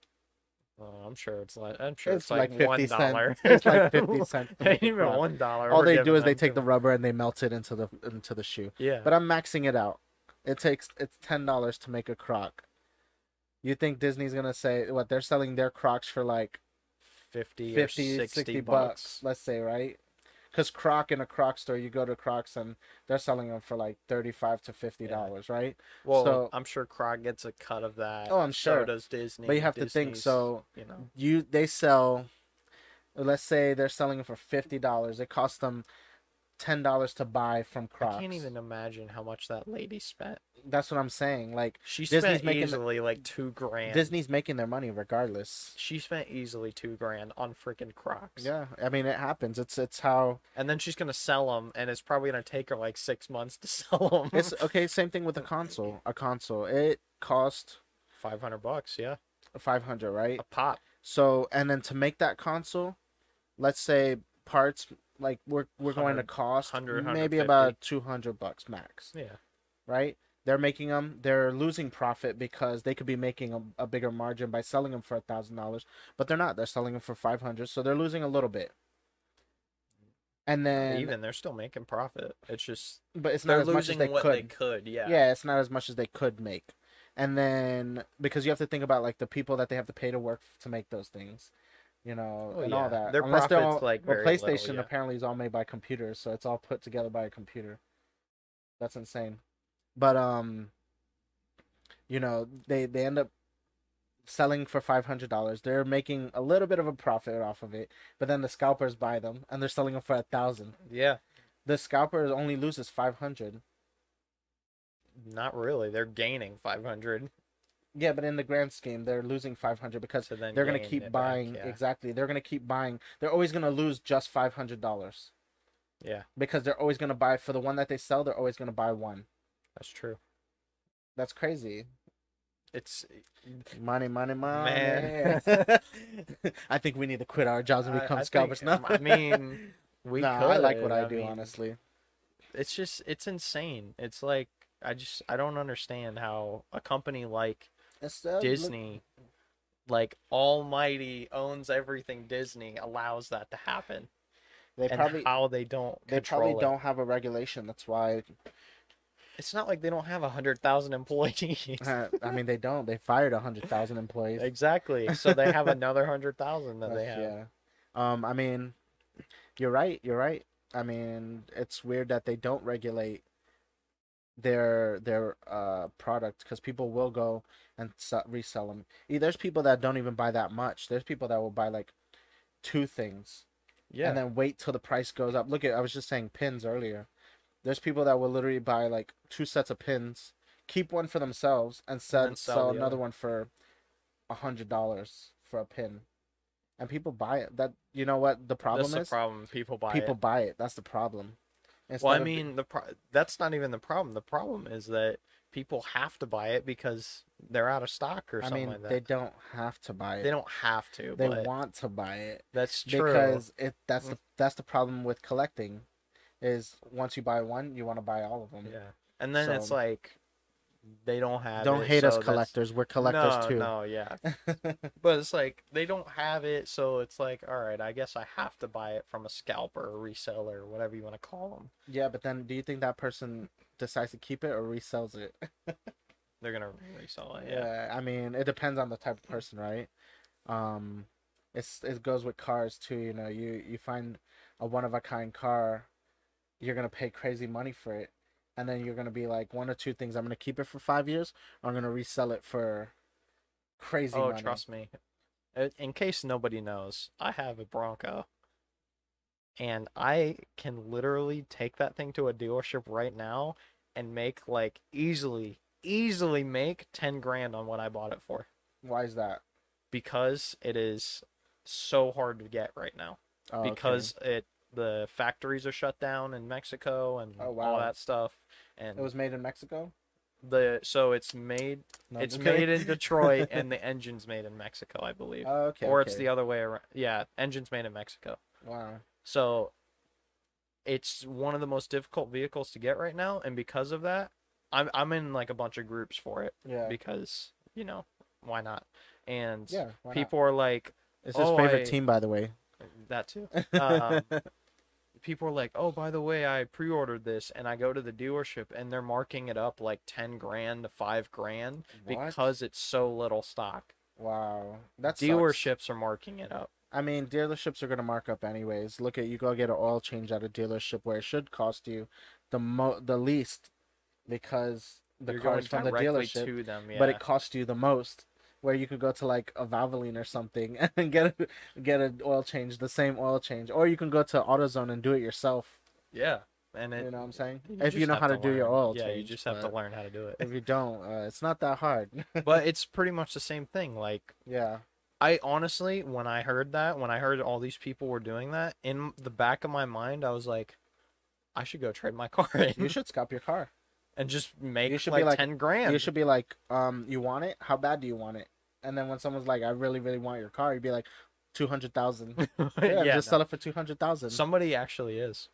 Oh, I'm sure it's like I'm sure It's it's, like, like 50 one dollar. It's like 50 cents to make Ain't a even one dollar. All they do is they take the rubber and they melt it into the into the shoe. yeah. But I'm maxing it out. It takes it's ten dollars to make a crock. You think Disney's gonna say what they're selling their crocs for like 50, 50, or 60, 60 bucks. bucks, let's say, right? Because Croc in a Croc store, you go to Crocs and they're selling them for like thirty-five to fifty dollars, right? Well, So- I'm sure Croc gets a cut of that. Oh, I'm sure. So does Disney. But you have to think. So you know, you they sell, let's say they're selling it for fifty dollars. It costs them ten dollars to buy from Crocs. I can't even imagine how much that lady spent. That's what I'm saying. Like She Disney's spent making the- easily like two grand. Disney's making their money regardless. She spent easily two grand on freaking Crocs. Yeah, I mean it happens. It's it's how And then she's gonna sell them, and it's probably gonna take her like six months to sell them. it's okay. Same thing with a console. A console it cost five hundred bucks. Yeah, five hundred, right? a pop. So and then to make that console, let's say parts like we're we're going to cost 100, maybe about two hundred bucks max, Yeah. right? They're making them. They're losing profit because they could be making a, a bigger margin by selling them for a thousand dollars, but they're not. They're selling them for five hundred, so they're losing a little bit. And then, Even they're still making profit. It's just but it's not as much as losing they what could. they could. Yeah. yeah, it's not as much as they could make. And then because you have to think about like the people that they have to pay to work to make those things, you know, Oh, and yeah. all that. Their Unless they're profit's, all, like, well, very little, PlayStation yeah. apparently is all made by computers, so it's all put together by a computer. That's insane. But um, you know, they they end up selling for five hundred dollars. They're making a little bit of a profit off of it, but then the scalpers buy them and they're selling them for a thousand. Yeah. The scalper only loses five hundred. Not really. They're gaining five hundred. Yeah, but in the grand scheme, they're losing 500 because to then they're gonna keep it back, buying. yeah. Exactly, they're gonna keep buying. They're always gonna lose just 500 dollars Yeah, because they're always gonna buy for the one that they sell. They're always gonna buy one. that's true. That's crazy. It's Money, money, money. Man. I think we need to quit our jobs and become I scalpers think- now. Um, I mean, we nah, could. I like what I, do, mean, honestly. It's just it's insane. It's like I just I don't understand how a company like Instead, look- Disney, like Almighty owns everything Disney, allows that to happen, they and probably how they don't they probably it. don't have a regulation. That's why. It's not like they don't have a hundred thousand employees. uh, I mean, they don't. They fired a hundred thousand employees. exactly. So they have another hundred thousand that they have. Yeah. Um, I mean, you're right. You're right. I mean, it's weird that they don't regulate their their uh product because people will go and resell them. There's people that don't even buy that much. There's people that will buy like two things Yeah. and then wait till the price goes up. Look at I was just saying pins earlier. There's people that will literally buy like two sets of pins, keep one for themselves, and sell, then sell sell another other. one for a hundred dollars for a pin, and people buy it. That you know what the problem That's is? the problem. People buy people it. buy it. That's the problem. Well, I Instead of- mean, the pro- that's not even the problem. The problem is that people have to buy it because they're out of stock or I something mean, like that. they don't have to buy it. They don't have to, They want to buy it that's true. because it. That's Mm. the that's the problem with collecting, is once you buy one, you want to buy all of them. yeah, and then it's like they don't have. Don't it, hate so us, collectors. We're collectors no, too. No, yeah, but it's like they don't have it, so it's like, all right, I guess I have to buy it from a scalper, or reseller, or whatever you want to call them. Yeah, but then do you think that person decides to keep it or resells it? They're gonna resell it. Yeah. Yeah, I mean, it depends on the type of person, right? Um, it's it goes with cars too. You know, you you find a one of a kind car, you're gonna pay crazy money for it, and then you're gonna be like one or two things. I'm gonna keep it for five years, or I'm gonna resell it for crazy Oh, money. trust me. Uh, In case nobody knows, I have a Bronco. And I can literally take that thing to a dealership right now and make like easily, easily make 10 grand on what I bought it for Why is that? because it is so hard to get right now Oh, okay. because it the factories are shut down in Mexico and Oh, all that stuff and it was made in Mexico. the so it's made No, it's I'm made in Detroit and the engine's made in Mexico, I believe. Oh, okay. or it's the other way around. Yeah, engine's made in Mexico. wow. So it's one of the most difficult vehicles to get right now, and because of that, I'm I'm in like a bunch of groups for it Yeah. because you know why not? And Yeah. why not? people are like It's his oh, favorite I- team, by the way. that too. Um, people are like, oh, by the way, I pre-ordered this, and I go to the dealership, and they're marking it up like ten grand to five grand What? because it's so little stock. Wow. That sucks. Dealerships are marking it up. I mean, dealerships are gonna mark up anyways. Look at you go get an oil change at a dealership where it should cost you the mo the least because the You're car's from the dealership, to them, yeah. but it costs you the most. Where you could go to like a Valvoline or something and get a, get an oil change, the same oil change, or you can go to AutoZone and do it yourself. yeah, and it, you know what I'm saying? you if you know how to, do your oil yeah, change, you just have to learn how to do it. If you don't, uh, it's not that hard. but it's pretty much the same thing. Like yeah, I honestly, when I heard that, when I heard all these people were doing that, in the back of my mind, I was like, I should go trade my car in you should scalp your car. and just make you should like, be like- ten grand. You should be like, um, you want it? How bad do you want it? And then when someone's like, I really, really want your car, you'd be like, two hundred thousand. Yeah, yeah, just no. sell it for two hundred thousand. somebody actually is.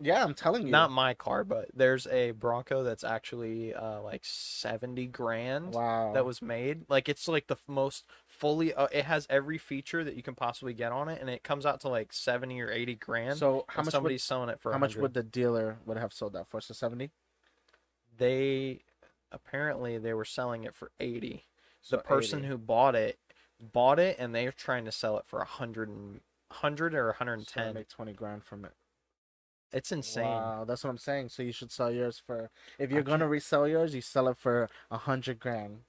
Yeah, I'm telling you. Not my car, but there's a Bronco that's actually uh, like seventy grand. wow. that was made. Like it's like the f- most fully. Uh, it has every feature that you can possibly get on it, and it comes out to like seventy or eighty grand. so how much? somebody's Would, selling it for how much would the dealer would have sold that for? So seventy. they? Apparently, they were selling it for eighty. So the person 80. who bought it bought it, and they're trying to sell it for a hundred and hundred or a hundred and So make twenty grand from it. It's insane. Wow, that's what I'm saying. So you should sell yours for. If you're I gonna resell yours, you sell it for a hundred grand.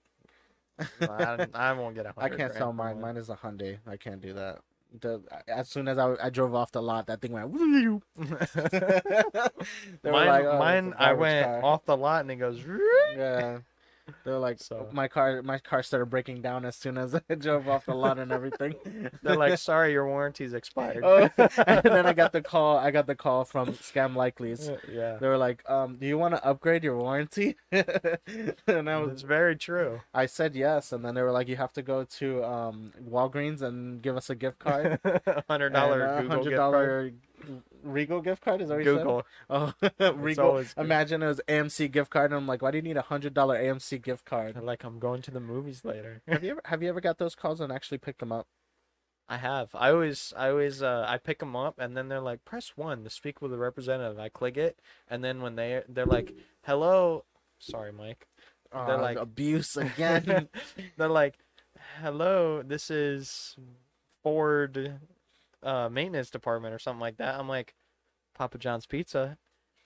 I, I won't get a I hundred. can't sell mine. Mine is a Hyundai. I can't do that. The as soon as I, I drove off the lot, that thing went. "Woo." They were mine, like, "Oh, mine, I went car." off the lot, and it goes. Yeah, They're like, So- my car, my car started breaking down as soon as I drove off the lot and everything. They're like, sorry, your warranty's expired. oh, and then I got the call. I got the call from Scam Likelies. yeah. They were like, um, "Do you want to upgrade your warranty?" and I was, It's very true. I said yes, and then they were like, "You have to go to um Walgreens and give us a gift card." Hundred dollar a Google hundred gift card. dollar Regal gift card. Is that what? Google. Oh, Regal. Imagine it was AMC gift card, and I'm like, why do you need a hundred dollar AMC gift card? They're like, I'm going to the movies later. have you ever have you ever got those calls and actually picked them up? I have. I always, I always, uh, I pick them up, and then they're like, press one to speak with a representative. I click it, and then when they, they're like, hello, sorry, Mike. They're like- abuse again. they're like, hello, this is Ford, uh, maintenance department or something like that. I'm like, Papa John's Pizza,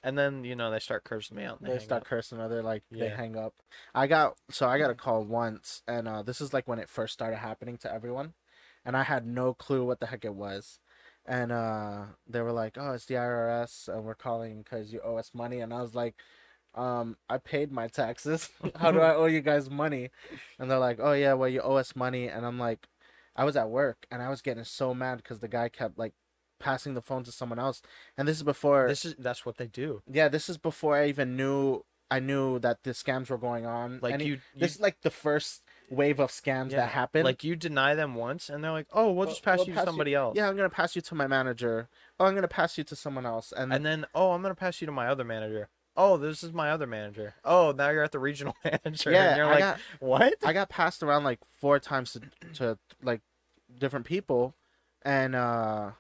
and then you know they start cursing me out. They hang start up. cursing or they're like they Yeah. hang up. I got so I got a call once, and uh, this is like when it first started happening to everyone, and I had no clue what the heck it was. And uh, they were like, "Oh, it's the IRS, and we're calling because you owe us money." And I was like, um, "I paid my taxes. How do I owe you guys money?" And they're like, "Oh yeah, well you owe us money." And I'm like, I was at work, and I was getting so mad because the guy kept like passing the phone to someone else. And this is before This is that's what they do. yeah, this is before I even knew I knew that the scams were going on. Like you, you this is like the first wave of scams Yeah, that happened. like you deny them once, and they're like, oh, we'll just pass we'll you pass to you- somebody else. yeah, I'm gonna pass you to my manager. Oh, I'm gonna pass you to someone else. And, And then, oh, I'm gonna pass you to my other manager. Oh, this is my other manager. Oh, now you're at the regional manager. yeah, and you're I like, got what? I got passed around like four times to, to like different people, and uh,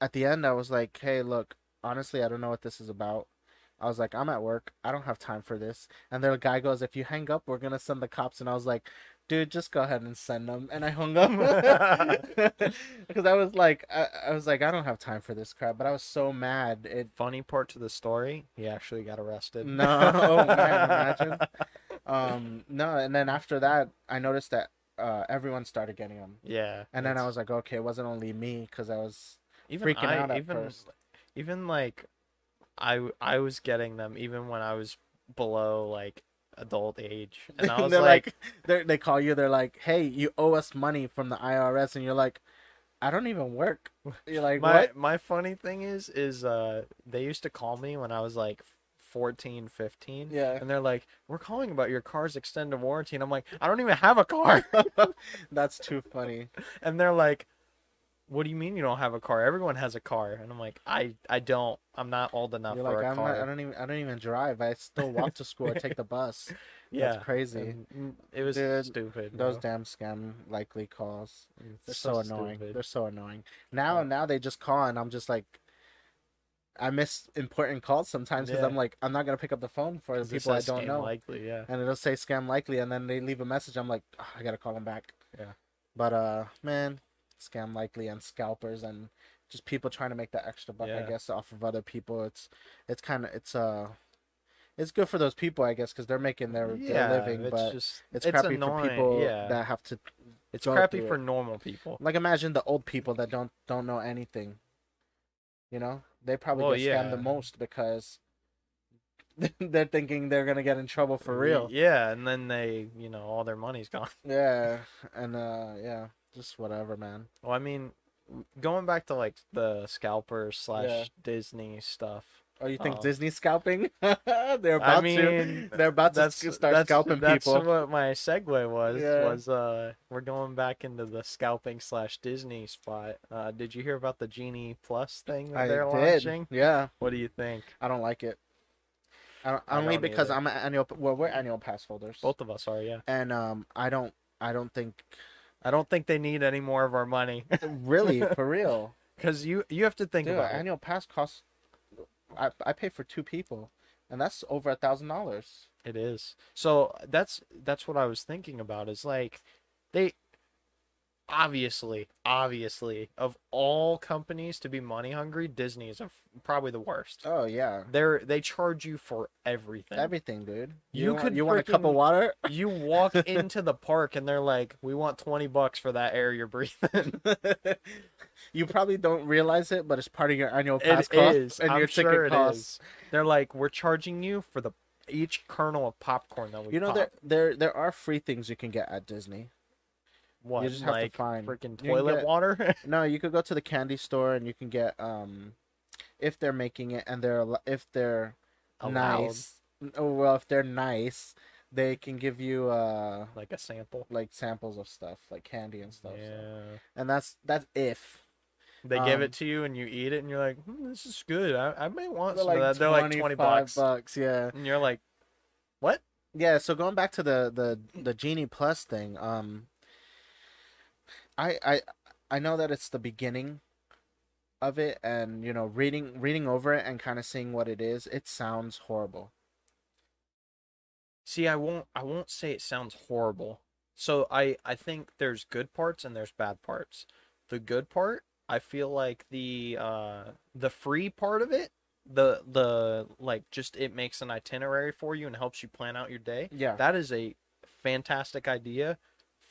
at the end I was like, hey, look, honestly, I don't know what this is about. I was like, I'm at work. I don't have time for this. And the guy goes, if you hang up, we're gonna send the cops. And I was like, dude, just go ahead and send them. And I hung up because I was like, I, I was like, I don't have time for this crap. But I was so mad. It Funny part to the story, he actually got arrested. No, oh, man, imagine. um no. And then after that, I noticed that uh, everyone started getting them. Yeah. And then I was like, okay, it wasn't only me because I was even freaking I, out at even, first. Even like, I I was getting them even when I was below like adult age, and I was they're like, like, they they call you. They're like, hey, you owe us money from the IRS, and you're like, I don't even work. You're like, my what? my funny thing is is uh they used to call me when I was like 14, 15. Yeah. And they're like, "We're calling about your car's extended warranty," and I'm like, "I don't even have a car." That's too funny. and they're like, "What do you mean you don't have a car? Everyone has a car." And I'm like, "I I don't. I'm not old enough You're for like, a I'm car." not, I don't even I don't even drive. I still walk to school or take the bus. yeah, That's crazy. and, it was Dude, stupid. Those bro. damn scam likely calls. They're so, so annoying. They're so annoying. Now Yeah. now they just call and I'm just like I miss important calls sometimes because Yeah. I'm like I'm not gonna pick up the phone for the people I don't scam know. Likely, yeah. and it'll say scam likely and then they leave a message i'm like "Ah, i gotta call them back Yeah. but uh man scam likely and scalpers and just people trying to make that extra buck i guess off of other people it's it's kind of it's uh it's good for those people i guess because they're making their, yeah, their living it's but just it's, it's crappy annoying. for people yeah, that have to it's crappy for it. normal people. like imagine the old people that don't don't know anything you know they probably Well, get scammed the most because they're thinking they're gonna get in trouble for real Yeah, and then they, you know, all their money's gone. Yeah, and uh, yeah, just whatever, man. Well, I mean, going back to like the scalper slash Yeah. Disney stuff. Oh, you think Um, Disney's scalping? they're about I mean, to. They're about to that's start that's, scalping that's people. what my segue was. Yeah. Was uh, we're going back into the scalping slash Disney spot. Uh, did you hear about the Genie Plus thing that I they're did. launching? Yeah, What do you think? I don't like it. I don't, I only don't because either. I'm an annual. Well, we're annual pass holders, Both of us are, yeah. and um, I don't. I don't think I don't think they need any more of our money really for real. because you you have to think Dude, about it. annual pass costs. I I pay for two people, and that's over a thousand dollars. It is. So that's that's what I was thinking about. Is like they obviously, obviously, of all companies to be money hungry, Disney is a, probably the worst. Oh yeah, They're they charge you for everything. everything, dude. You want, could you want a cup of water? You walk into the park and they're like, "We want twenty bucks for that air you're breathing." you probably don't realize it, but it's part of your annual It pass cost is. and I'm your sure ticket it costs. is. They're like, "We're charging you for the each kernel of popcorn that we You know pop, there there there are free things you can get at Disney. What just have to find- freaking toilet get- water. No, you could go to the candy store and you can get um, if they're making it and they're if they're Allowed, nice. Oh well, if they're nice, they can give you uh like a sample. like samples of stuff like candy and stuff. so- Yeah. And that's that's if. They give Um, it to you and you eat it and you're like, hmm, this is good. I, I may want some of that. They're like 20 25 bucks. bucks. Yeah. And you're like, what? Yeah, so going back to the the the Genie Plus thing, um I I I know that it's the beginning of it and you know reading reading over it and kind of seeing what it is, it sounds horrible. See, I won't I won't say it sounds horrible. So I I think there's good parts and there's bad parts. The good part, I feel like the uh the free part of it, the the like just it makes an itinerary for you and helps you plan out your day. Yeah. That is a fantastic idea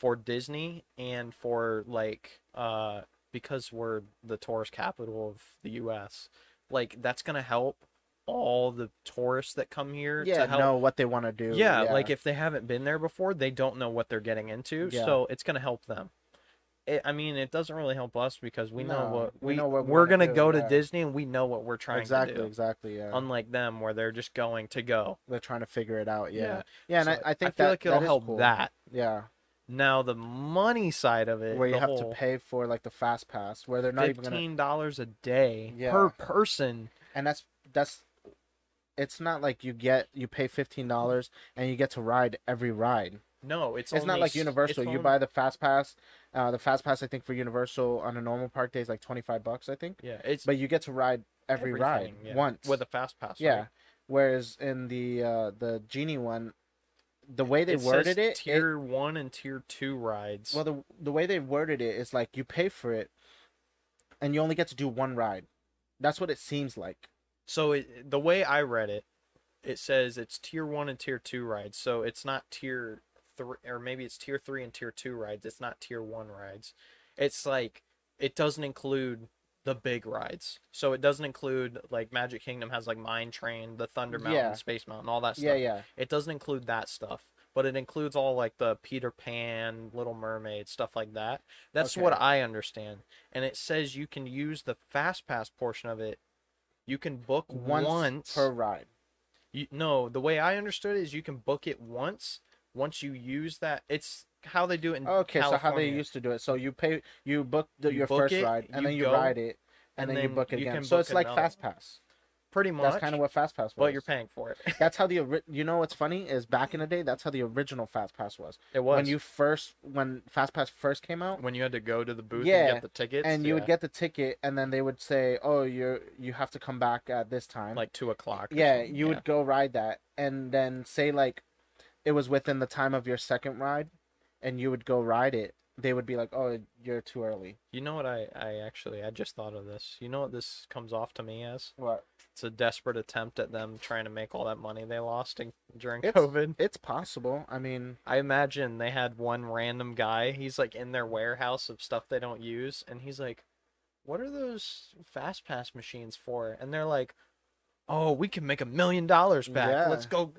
for Disney and for like uh because we're the tourist capital of the US. Like that's going to help all the tourists that come here yeah, to help know what they want to do. yeah, like if they haven't been there before, they don't know what they're getting into, Yeah. so it's gonna help them. It, I mean, it doesn't really help us because we know what we we, know what we we're gonna do, go to yeah. Disney and we know what we're trying exactly, to do. exactly, yeah. Unlike them, where they're just going to go. They're trying to figure it out. Yeah. Yeah. Yeah, and So I, I think feel that, like it'll that help cool. that. Yeah. Now the money side of it, Where you have whole to pay for like the fast pass where they're not even fifteen dollars a day Yeah. per person. and that's that's it's not like you get you pay fifteen dollars and you get to ride every ride. No, it's It's, not like Universal. You buy the fast pass. Uh, the fast pass I think for Universal on a normal park day is like twenty five bucks I think, yeah, it's but you get to ride every ride yeah, once. with a fast pass. yeah. right? Whereas in the uh, the genie one, the way they It worded it, it tier one and tier two rides. well the the way they worded it is like you pay for it, and you only get to do one ride. That's what it seems like. So it, the way I read it, it says it's tier one and tier two rides. So it's not tier three, or maybe it's tier three and tier two rides. It's not tier one rides. It's like it doesn't include the big rides. So it doesn't include like Magic Kingdom has like Mine Train, the Thunder Mountain, Yeah. Space Mountain, all that stuff. Yeah, yeah. It doesn't include that stuff, but it includes all like the Peter Pan, Little Mermaid, stuff like that. That's what I understand. And it says you can use the fast pass portion of it. You can book Once, once. per ride. You, no, the way I understood it is you can book it once. Once you use that, it's how they do it in Okay, so how they used to do it. So you pay, you book the, You your book first it, ride, and you then you go, ride it, and, and then, you book it you again. So it's like another. Fast Pass. pretty much. That's kind of what Fast Pass was. but you're paying for it. That's how the you know what's funny is back in the day. That's how the original Fast Pass was. It was When you first when Fast Pass first came out, when you had to go to the booth Yeah, and get the tickets, and you would get the ticket, and then they would say, "Oh, you're you have to come back at this time." like two o'clock. yeah, something, you would go ride that, and then say like it was within the time of your second ride, and you would go ride it. They would be like, "Oh, you're too early." You know what I, I actually I just thought of this. You know what this comes off to me as? What? It's a desperate attempt at them trying to make all that money they lost in, during It's- COVID. It's possible. I mean, I imagine they had one random guy. He's like in their warehouse of stuff they don't use, and he's like, "What are those fast pass machines for?" And they're like, "Oh, we can make a million dollars back. Yeah. Let's go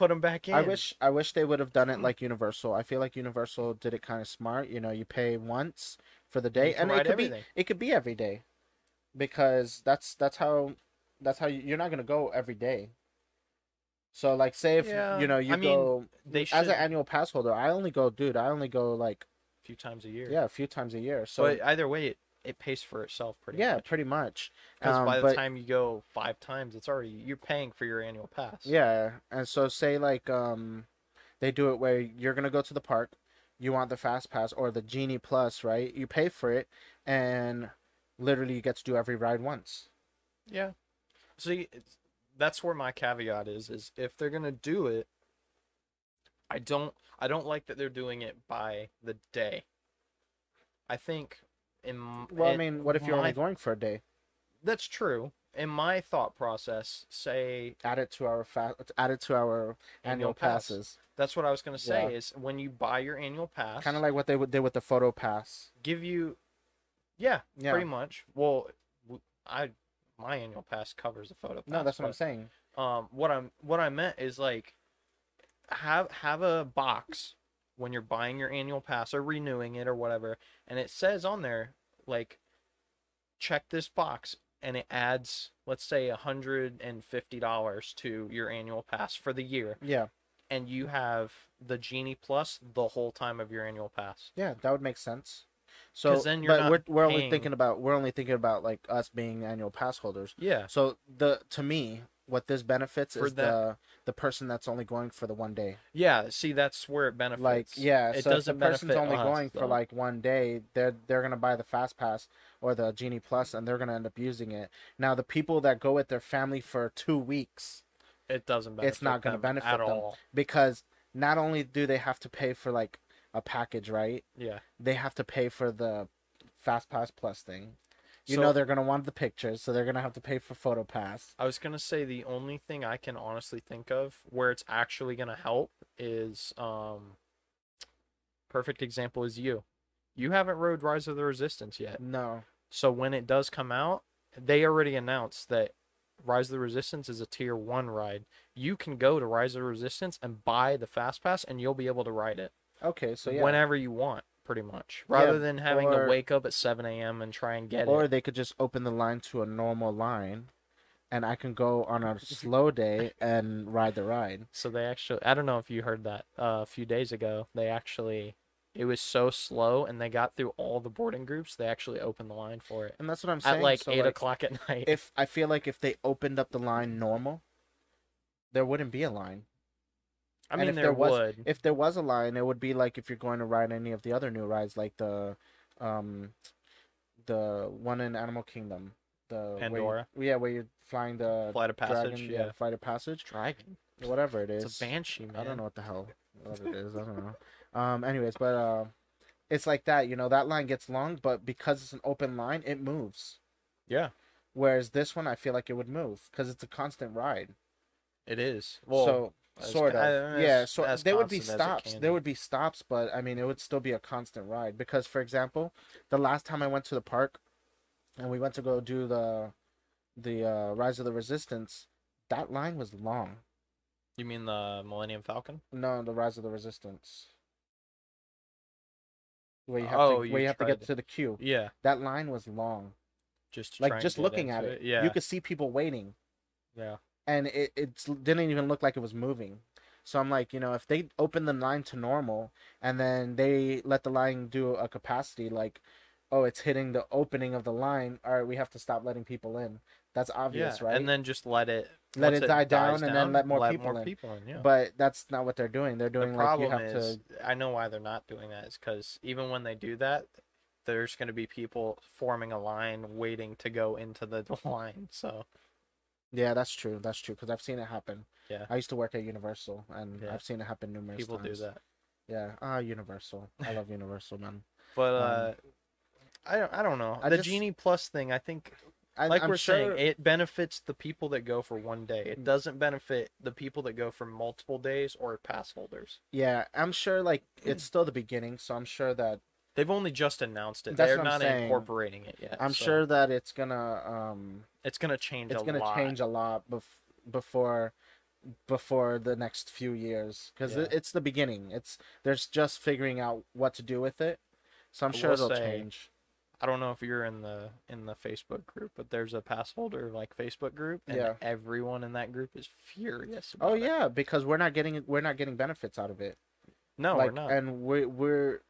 put them back in." I wish I wish they would have done it mm. like Universal. I feel like Universal did it kind of smart. You know, you pay once for the day, and it could everything. be it could be every day, because that's that's how that's how you, you're not gonna go every day. So like, say if Yeah, you know you I mean, go they as an annual pass holder, I only go, dude. I only go like a few times a year. yeah, a few times a year. So So either way, it, pays for itself pretty yeah, much. pretty much. Because Um, by the but- time you go five times, it's already you're paying for your annual pass. Yeah, and so say like um, they do it where you're gonna go to the park, you want the fast pass or the genie plus, right? You pay for it, and literally you get to do every ride once. Yeah. See, that's where my caveat is: is if they're gonna do it, I don't, I don't like that they're doing it by the day. I think, in Well, I mean, what if you're my- only going for a day? That's true. In my thought process, say Add it to our fa- add it to our annual, pass. passes. that's what I was gonna say Yeah. is when you buy your annual pass, Kind of like what they would did with the photo pass. give you, yeah, Yeah. pretty much. Well, I my annual pass covers the photo pass. No, that's what I'm saying. Um, what I'm what I meant is like have have a box when you're buying your annual pass or renewing it or whatever, and it says on there like check this box and it adds let's say a hundred and fifty dollars to your annual pass for the year, Yeah, and you have the Genie Plus the whole time of your annual pass. yeah, that would make sense. So then you're but not we're we're only thinking about we're only thinking about like us being annual pass holders. Yeah, So the to me, what this benefits For is that- the the person that's only going for the one day. yeah. See, that's where it benefits. Like yeah, it so if the person's only us, going for like one day, they're they're gonna buy the fast pass or the genie plus, and they're gonna end up using it. Now the people that go with their family for two weeks, it doesn't. Benefit it's not gonna benefit at them. all. because not only do they have to pay for like a package, right? Yeah. They have to pay for the fast pass plus thing. You So- know they're gonna want the pictures, so they're gonna have to pay for photo pass. I was gonna say the only thing I can honestly think of where it's actually gonna help is um perfect example is you. You haven't rode Rise of the Resistance yet. No, So when it does come out, they already announced that Rise of the Resistance is a tier one ride. You can go to Rise of the Resistance and buy the fast pass and you'll be able to ride it okay, so yeah. whenever you want, pretty much. Rather than having or- to wake up at seven AM and try and get or it. Or they could just open the line to a normal line, and I can go on a slow day and ride the ride. So they actually, I don't know if you heard that uh, a few days ago. They actually, it was so slow, and they got through all the boarding groups. They actually opened the line for it And that's what I'm saying. at like so, eight like, o'clock at night. If I feel like if they opened up the line normal, there wouldn't be a line. I mean, if there, there was- would. If there was a line, it would be like if you're going to ride any of the other new rides, like the, um, the one in Animal Kingdom, the where you- Pandora? yeah, where you're flying the Flight of Passage, dragon, yeah. Flight of Passage, Dragon. whatever it is. It's a banshee, man. I don't know what the hell what it is. I don't know. Um. Anyways, but uh, it's like that. You know, that line gets long, but because it's an open line, it moves. Yeah, Whereas this one, I feel like it would move because it's a constant ride. it is. Well, so as sort of, yeah. So there would be it stops. There would be stops, but I mean, it would still be a constant ride. Because, for example, the last time I went to the park, and we went to go do the, the uh, Rise of the Resistance, that line was long. You mean the Millennium Falcon? No, the Rise of the Resistance. Where you have Oh, to, you where you have to get tried- to the queue. Yeah, That line was long. just Like just looking at into it, Yeah, you could see people waiting, yeah. And it it didn't even look like it was moving. So I'm like, you know, if they open the line to normal and then they let the line do a capacity, like, oh, it's hitting the opening of the line. All right, we have to stop letting people in. That's obvious, yeah, right? and then just let it Let it die down dies and then let more people more in. people in. Yeah. But that's not what they're doing. They're doing the like you problem have is, to. I know why they're not doing that is because even when they do that, there's going to be people forming a line waiting to go into the line. So Yeah, that's true. That's true because I've seen it happen. Yeah. I used to work at Universal, and Yeah. I've seen it happen numerous people do times. that. Yeah. Ah, Universal. I love Universal, man. But Um, uh, I don't. I don't know. I the just- Genie Plus thing. I think, I, like I'm we're sure, saying, it benefits the people that go for one day. It doesn't benefit the people that go for multiple days or pass holders. Yeah, I'm sure. Like it's still the beginning, so I'm sure that They've only just announced it. That's They're what I'm not saying. incorporating it yet. I'm so sure that it's gonna um it's gonna change. it's a gonna lot. change a lot bef- before before the next few years because Yeah. it's the beginning. It's there's just figuring out what to do with it. So I'm I sure will it'll say, change. I don't know if you're in the in the Facebook group, but there's a pass holder like Facebook group, and Yeah. everyone in that group is furious. About Oh it. yeah, because we're not getting we're not getting benefits out of it. no, like we're not. and we're we're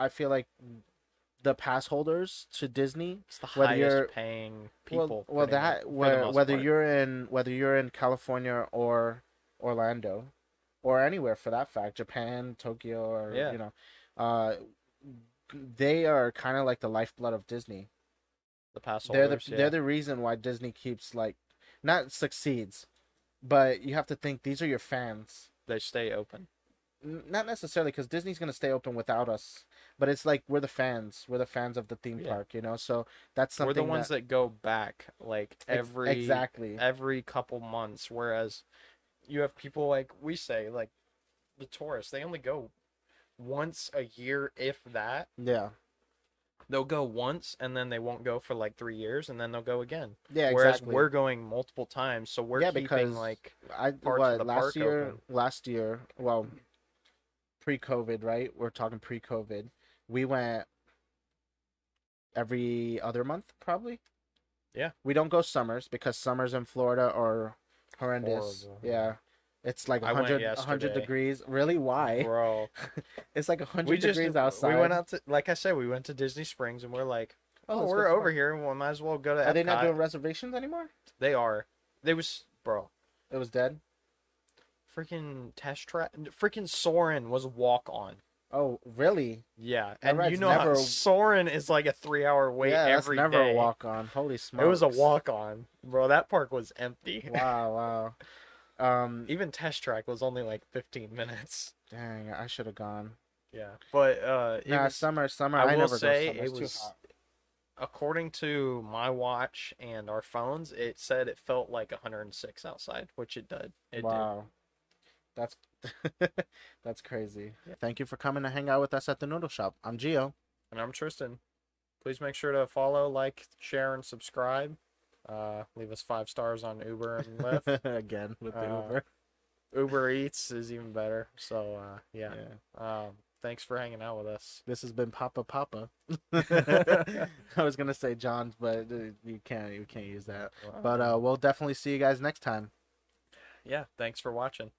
I feel like the pass holders to Disney it's the whether highest you're- paying people. well, well much, that where, whether part. you're in whether you're in California or Orlando or anywhere for that fact, Japan, Tokyo, or Yeah. you know, uh, they are kind of like the lifeblood of Disney. the pass they're holders. the yeah. they're the reason why Disney keeps like not succeeds, but you have to think these are your fans. they stay open. Not necessarily because Disney's gonna stay open without us, but it's like we're the fans. We're the fans of the theme Yeah. park, you know. So that's something. We're the ones that, that, go back like Ex- every exactly. every couple months, whereas you have people like we say like the tourists. They only go once a year, if that. yeah. they'll go once and then they won't go for like three years and then they'll go again. Yeah, Whereas exactly. we're going multiple times, so we're Yeah, keeping because- like I what last year open. last year well pre-COVID right we're talking pre-COVID we went every other month probably Yeah. we don't go summers because summers in Florida are horrendous yeah it's like I 100 100 degrees really why bro. it's like 100 we just degrees outside we went out to like I said, we went to Disney Springs and we're like, oh, oh let's we're over here. We might as well go to. are they not doing reservations anymore They are. They was bro. it was dead Freaking test track. Freaking Soren was walk on. Oh really Yeah, and you know how Soarin' is like a three-hour wait yeah that's never day. a walk on holy smokes It was a walk on, bro. That park was empty. wow wow um Even test track was only like 15 minutes. dang i should have gone Yeah, but uh, it Nah, was- summer, summer. I I, will never say it was hot. according to my watch and our phones, it said it felt like 106 outside, which it did. It wow, that's that's crazy. Thank you for coming to hang out with us at the Noodel Shop. I'm Gio. And I'm Tristan. Please make sure to follow, like, share, and subscribe. Uh, leave us five stars on Uber and Lyft. Again with the Uh, Uber. Uber Eats is even better. So uh, yeah. Yeah. Um, thanks for hanging out with us. This has been Papa Papa. I was gonna say John's, but uh, you can't you can't use that. But uh, we'll definitely see you guys next time. yeah, thanks for watching.